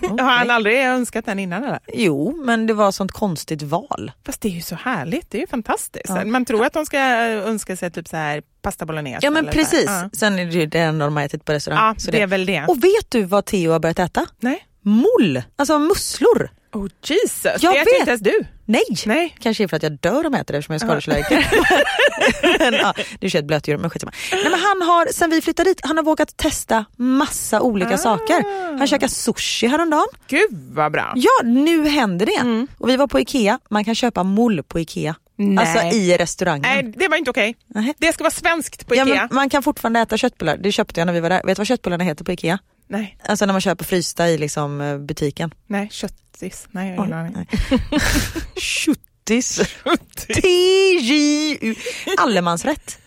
Speaker 2: Har han aldrig önskat den innan eller?
Speaker 1: Jo, men det var sånt konstigt val.
Speaker 2: Fast det är ju så härligt, det är ju fantastiskt. Man tror att de ska önska sig typ så här pasta bolagnese.
Speaker 1: Ja men precis.
Speaker 2: Ja.
Speaker 1: Sen är det ju det enda de har ätit på restaurang.
Speaker 2: Ja,
Speaker 1: Så
Speaker 2: det är väl det.
Speaker 1: Och vet du vad Theo har börjat äta?
Speaker 2: Nej.
Speaker 1: Moll, alltså musslor.
Speaker 2: Oh Jesus,
Speaker 1: Jag
Speaker 2: det
Speaker 1: vet.
Speaker 2: inte ens du.
Speaker 1: Nej.
Speaker 2: Nej.
Speaker 1: Kanske är för att jag dör om jag äter det eftersom jag är skadeallergiker. men, ja, det är ju ett blötdjur men skitsamma. Nej, men han har, sen vi flyttade dit, han har vågat testa massa olika
Speaker 2: Ah.
Speaker 1: saker. Han käkade sushi häromdagen.
Speaker 2: Gud vad bra.
Speaker 1: Ja, nu händer det. Och vi var på Ikea, man kan köpa moll på Ikea.
Speaker 2: Nej.
Speaker 1: Alltså i restaurangen.
Speaker 2: Nej, det var inte okej.
Speaker 1: Nej.
Speaker 2: Det ska vara svenskt på
Speaker 1: Ja,
Speaker 2: Ikea.
Speaker 1: men man kan fortfarande äta köttbullar, det köpte jag när vi var där. Vet du vad köttbullarna heter på Ikea?
Speaker 2: Nej,
Speaker 1: Alltså när man köper frysta i liksom eh, butiken.
Speaker 2: nej, köttis. Nej, jag har ingen aning.
Speaker 1: Tjuttis. TJU. Allemansrätt.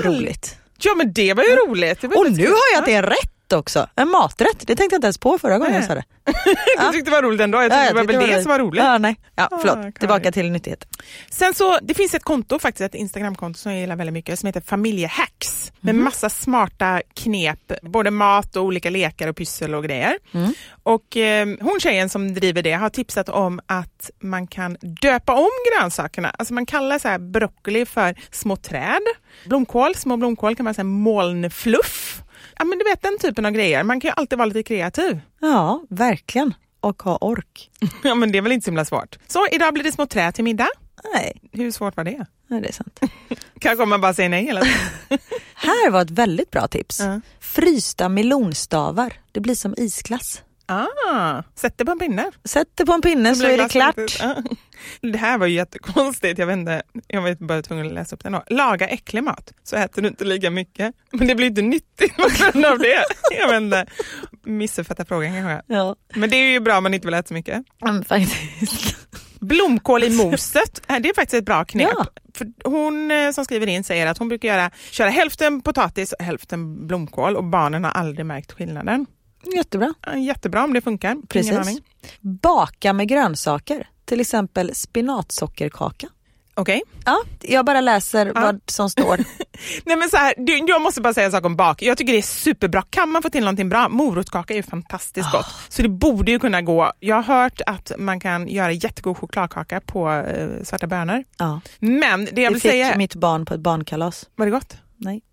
Speaker 1: Roligt.
Speaker 2: Ja men det var ju roligt. Det var
Speaker 1: Och nu har jag att det är rätt också. En maträtt. Det tänkte jag inte ens på förra gången jag sa det.
Speaker 2: Jag tyckte det var roligt ändå. Jag tyckte
Speaker 1: Ja,
Speaker 2: det var väl det som var roligt.
Speaker 1: Ja, nej. ja,
Speaker 2: Ah,
Speaker 1: förlåt.
Speaker 2: kan
Speaker 1: Tillbaka
Speaker 2: jag.
Speaker 1: till nyttighet.
Speaker 2: Sen så, det finns ett konto faktiskt, ett Instagramkonto som jag gillar väldigt mycket som heter Familjehacks med
Speaker 1: Mhm.
Speaker 2: massa smarta knep, både mat och olika lekar och pyssel och grejer.
Speaker 1: Mm.
Speaker 2: Och eh, hon tjejen som driver det har tipsat om att man kan döpa om grönsakerna. Alltså man kallar så här broccoli för små träd. Blomkål, små blomkål kan man säga molnfluff. Ja men du vet den typen av grejer. Man kan ju alltid vara lite kreativ.
Speaker 1: Ja, verkligen. Och ha ork.
Speaker 2: Ja men det är väl inte så himla svårt. Så idag blir det små träd till middag.
Speaker 1: Nej,
Speaker 2: Hur svårt var det?
Speaker 1: nej det är sant.
Speaker 2: Kanske man bara säger nej hela tiden.
Speaker 1: Här var ett väldigt bra tips.
Speaker 2: Ja.
Speaker 1: Frysta melonstavar. Det blir som isglass.
Speaker 2: Ah, sätt det på en pinne.
Speaker 1: Sätt det på en pinne så
Speaker 2: blir
Speaker 1: är det klart.
Speaker 2: Det här var ju jättekonstigt. Jag vet inte, jag var bara tvungen att läsa upp ändå. Laga äcklig mat så äter du inte lika mycket. Men det blir inte nyttigt på grund av det. Jag vet inte. Missuppfattar frågan kanske.
Speaker 1: Ja,
Speaker 2: Men det är ju bra om man inte vill äta så mycket.
Speaker 1: men faktiskt.
Speaker 2: Blomkål i moset, eh, det är faktiskt ett bra knep.
Speaker 1: Ja.
Speaker 2: För hon eh, som skriver in säger att hon brukar göra, köra hälften potatis och hälften blomkål och barnen har aldrig märkt skillnaden.
Speaker 1: Jättebra.
Speaker 2: Jättebra om det funkar.
Speaker 1: Precis. Baka med grönsaker. Till exempel spinatsockerkaka.
Speaker 2: Okej.
Speaker 1: Ja, jag bara läser vad som står.
Speaker 2: Nej men så här, jag måste bara säga en sak om bak. Jag tycker det är superbra. Kan man få till någonting bra, morotskaka är ju fantastiskt
Speaker 1: Ah.
Speaker 2: gott. Så det borde ju kunna gå. Jag har hört att man kan göra jättegod chokladkaka på eh, svarta bönor.
Speaker 1: Ja.
Speaker 2: Men det jag
Speaker 1: Det
Speaker 2: vill
Speaker 1: fick
Speaker 2: säga,
Speaker 1: mitt barn på ett barnkalas.
Speaker 2: var det gott?
Speaker 1: Nej.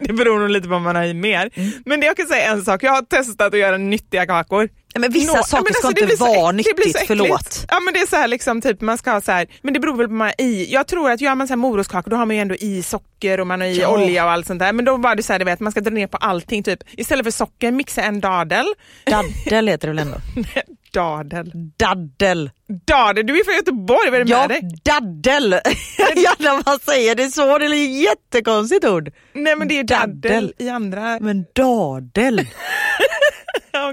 Speaker 2: Det beror nog lite på vad man har i mer.
Speaker 1: Mm.
Speaker 2: Men det jag kan säga en sak, jag har testat att göra nyttiga kakor.
Speaker 1: Men vissa
Speaker 2: Nå-
Speaker 1: saker
Speaker 2: men
Speaker 1: ska
Speaker 2: alltså, det
Speaker 1: inte
Speaker 2: så
Speaker 1: vara
Speaker 2: äck- det blir så
Speaker 1: nyttigt,
Speaker 2: äckligt.
Speaker 1: förlåt.
Speaker 2: Ja men det är så här liksom typ man ska ha så här, men det beror väl på vad man har i. Jag tror att gör man så här morotskakor då har man ju ändå i socker och man har i
Speaker 1: Ja.
Speaker 2: olja och allt sånt där. Men då var det så här, du vet, man ska dra ner på allting typ. Istället för socker, mixa en dadel.
Speaker 1: Daddel heter det väl ändå?
Speaker 2: dadel.
Speaker 1: Daddel.
Speaker 2: Dadel, du är från Göteborg, vad är det
Speaker 1: Ja,
Speaker 2: med dig?
Speaker 1: daddel. ja, när man säger det så, det är ett jättekonstigt ord.
Speaker 2: Nej men det är daddel,
Speaker 1: Daddel.
Speaker 2: i andra...
Speaker 1: Men dadel.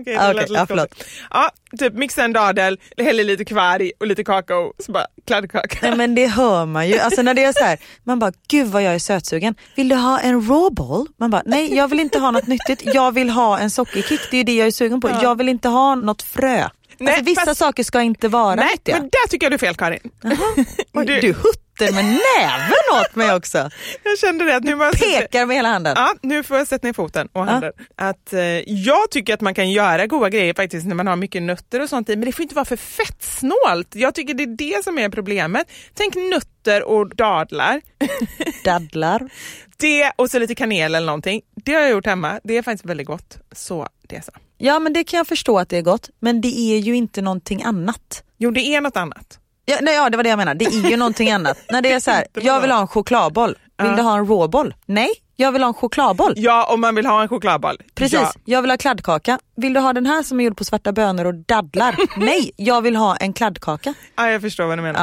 Speaker 2: Ja, Okej, det
Speaker 1: Ah,
Speaker 2: lät lite
Speaker 1: ja, förlåt.
Speaker 2: Ja, typ mixa en dadel, häll i lite kvarg och lite kakao, så bara kladdkaka.
Speaker 1: Nej men det hör man ju. Alltså när det är så här, man bara gud vad jag är sötsugen. Vill du ha en raw ball? Man bara nej jag vill inte ha något nyttigt. Jag vill ha en sockerkick, det är det jag är sugen på. Jag vill inte ha något frö.
Speaker 2: Nej,
Speaker 1: alltså, vissa
Speaker 2: fast-
Speaker 1: saker ska inte vara
Speaker 2: Nej,
Speaker 1: nyttiga.
Speaker 2: men där tycker jag du är fel Karin.
Speaker 1: Oj,
Speaker 2: du-
Speaker 1: du huttar med näven åt mig också.
Speaker 2: Jag kände det att nu jag
Speaker 1: Pekar med hela handen.
Speaker 2: Ja, nu får jag sätta ner foten och handen. Att, eh, jag tycker att man kan göra goda grejer faktiskt när man har mycket nötter och sånt i, men det får inte vara för fettsnålt. Jag tycker det är det som är problemet. Tänk nötter och dadlar.
Speaker 1: Dadlar.
Speaker 2: Det och så lite kanel eller någonting. Det har jag gjort hemma. Det är faktiskt väldigt gott. Så det så.
Speaker 1: Ja men det kan jag förstå att det är gott men det är ju inte någonting annat.
Speaker 2: Jo, det är något annat.
Speaker 1: Ja, nej, ja det var det jag menade, det är ju någonting annat. När det är så här, jag vill ha en chokladboll, vill du ha en råboll? Nej, jag vill ha en chokladboll.
Speaker 2: Ja, om man vill ha en chokladboll.
Speaker 1: Precis,
Speaker 2: Ja.
Speaker 1: jag vill ha kladdkaka. Vill du ha den här som är gjord på svarta bönor och dadlar? Nej, jag vill ha en kladdkaka.
Speaker 2: ja, jag förstår vad du menar.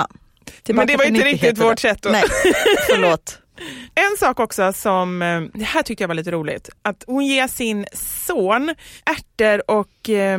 Speaker 1: Ja.
Speaker 2: Men det var inte riktigt vårt sätt att-
Speaker 1: Nej, förlåt.
Speaker 2: En sak också som, eh, det här tyckte jag var lite roligt, att hon ger sin son ärtor och eh,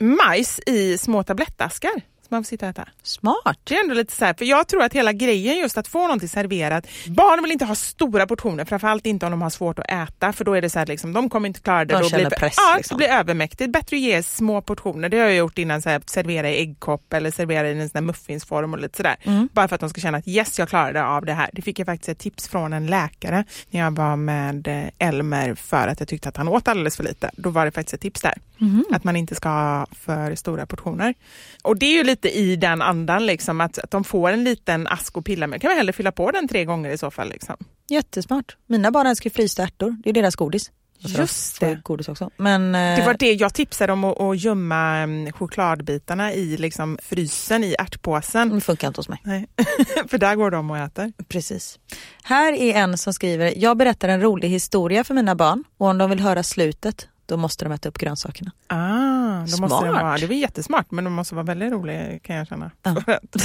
Speaker 2: majs i små tablettaskar. Så man får sitta och äta.
Speaker 1: Smart.
Speaker 2: Det är ändå lite så här, för jag tror att hela grejen just att få någonting serverat, barn vill inte ha stora portioner, framförallt inte om de har svårt att äta, för då är det så här liksom, de kommer inte klara det.
Speaker 1: De
Speaker 2: då
Speaker 1: känner
Speaker 2: blir,
Speaker 1: press,
Speaker 2: Ja,
Speaker 1: liksom.
Speaker 2: det blir övermäktigt. Bättre att ge små portioner, det har jag gjort innan, så här, servera i äggkopp eller servera i en sån muffinsform och lite sådär.
Speaker 1: Mm.
Speaker 2: Bara för att de ska känna att yes, jag klarade av det här. Det fick jag faktiskt ett tips från en läkare när jag var med eh, Elmer för att jag tyckte att han åt alldeles för lite. Då var det faktiskt ett tips där,
Speaker 1: Mhm.
Speaker 2: att man inte ska ha för stora portioner. Och det är ju lite i den andan, liksom, att, att de får en liten ask och pilla med. kan man hellre fylla på den tre gånger i så fall. Liksom.
Speaker 1: Jättesmart. Mina barn älskar frysta ärtor, det är deras godis. Alltså,
Speaker 2: Just det.
Speaker 1: Godis också. Men,
Speaker 2: Det
Speaker 1: eh,
Speaker 2: var det jag tipsade om, att, att gömma mm, chokladbitarna i liksom, frysen i ärtpåsen.
Speaker 1: det funkar inte hos mig.
Speaker 2: Nej. för där går de och äter.
Speaker 1: Precis. Här är en som skriver, jag berättar en rolig historia för mina barn och om de vill höra slutet då måste de äta upp grönsakerna.
Speaker 2: Ah, då måste den
Speaker 1: Smart.
Speaker 2: vara, det var jättesmart, men de måste vara väldigt roliga kan jag känna.
Speaker 1: Ja.
Speaker 2: För att-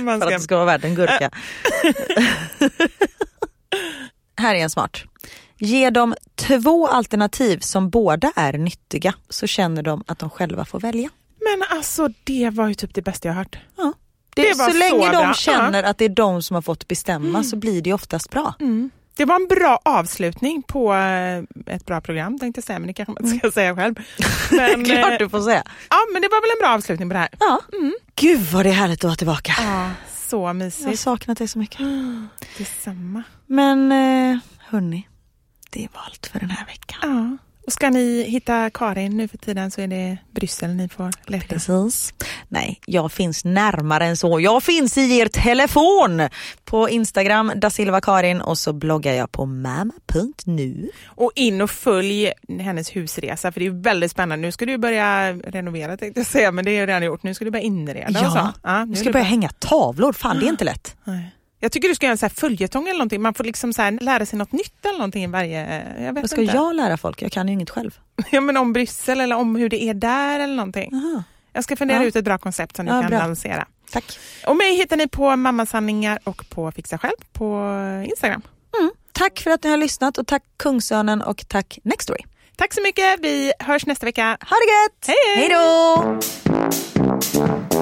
Speaker 2: Man
Speaker 1: För att
Speaker 2: ska,
Speaker 1: det ska vara värd en gurka. Här är en smart. Ge dem två alternativ som båda är nyttiga så känner de att de själva får välja.
Speaker 2: men alltså det var ju typ det bästa jag hört.
Speaker 1: Ja. Det,
Speaker 2: Det
Speaker 1: så länge
Speaker 2: så
Speaker 1: de
Speaker 2: bra.
Speaker 1: känner att det är de som har fått bestämma så blir det oftast bra.
Speaker 2: Det var en bra avslutning på eh, ett bra program tänkte jag säga, men det kanske man ska säga själv. Men,
Speaker 1: Klart
Speaker 2: eh,
Speaker 1: du får säga.
Speaker 2: ja, men det var väl en bra avslutning på det här.
Speaker 1: Ja. Gud vad det är härligt att vara tillbaka.
Speaker 2: Ja, så
Speaker 1: Jag har
Speaker 2: mysigt.
Speaker 1: saknat dig så mycket.
Speaker 2: Detsamma.
Speaker 1: Men eh, hörni, det var allt för den här veckan.
Speaker 2: Ja. Och ska ni hitta Karin nu för tiden så är det Bryssel ni får leta.
Speaker 1: Precis. Nej, jag finns närmare än så. Jag finns i er telefon på Instagram, da Silva Karin och så bloggar jag på mamma.nu.
Speaker 2: Och in och följ hennes husresa för det är väldigt spännande. Nu ska du börja renovera tänkte jag säga, men det är ju redan gjort. Nu ska du börja inreda och så.
Speaker 1: Ja,
Speaker 2: Ja, nu
Speaker 1: jag ska
Speaker 2: det
Speaker 1: börja hänga tavlor. Fan, det är inte lätt.
Speaker 2: Nej. Jag tycker du ska göra en så här följetong eller någonting. Man får liksom så lära sig något nytt eller någonting i varje... Jag vet
Speaker 1: Vad ska
Speaker 2: inte.
Speaker 1: jag lära folk? Jag kan ju inget själv.
Speaker 2: Ja, men om Bryssel eller om hur det är där eller någonting.
Speaker 1: Aha.
Speaker 2: Jag ska fundera
Speaker 1: Ja.
Speaker 2: ut ett bra koncept som ni
Speaker 1: Ja,
Speaker 2: kan
Speaker 1: bra.
Speaker 2: lansera.
Speaker 1: Tack.
Speaker 2: Och mig hittar ni på Mammasanningar och på Fixa Själv på Instagram.
Speaker 1: Tack för att ni har lyssnat och tack Kungsörnen och tack Nextory.
Speaker 2: Tack så mycket. Vi hörs nästa vecka.
Speaker 1: Ha det gött!
Speaker 2: Hej, hej!
Speaker 1: Hej då!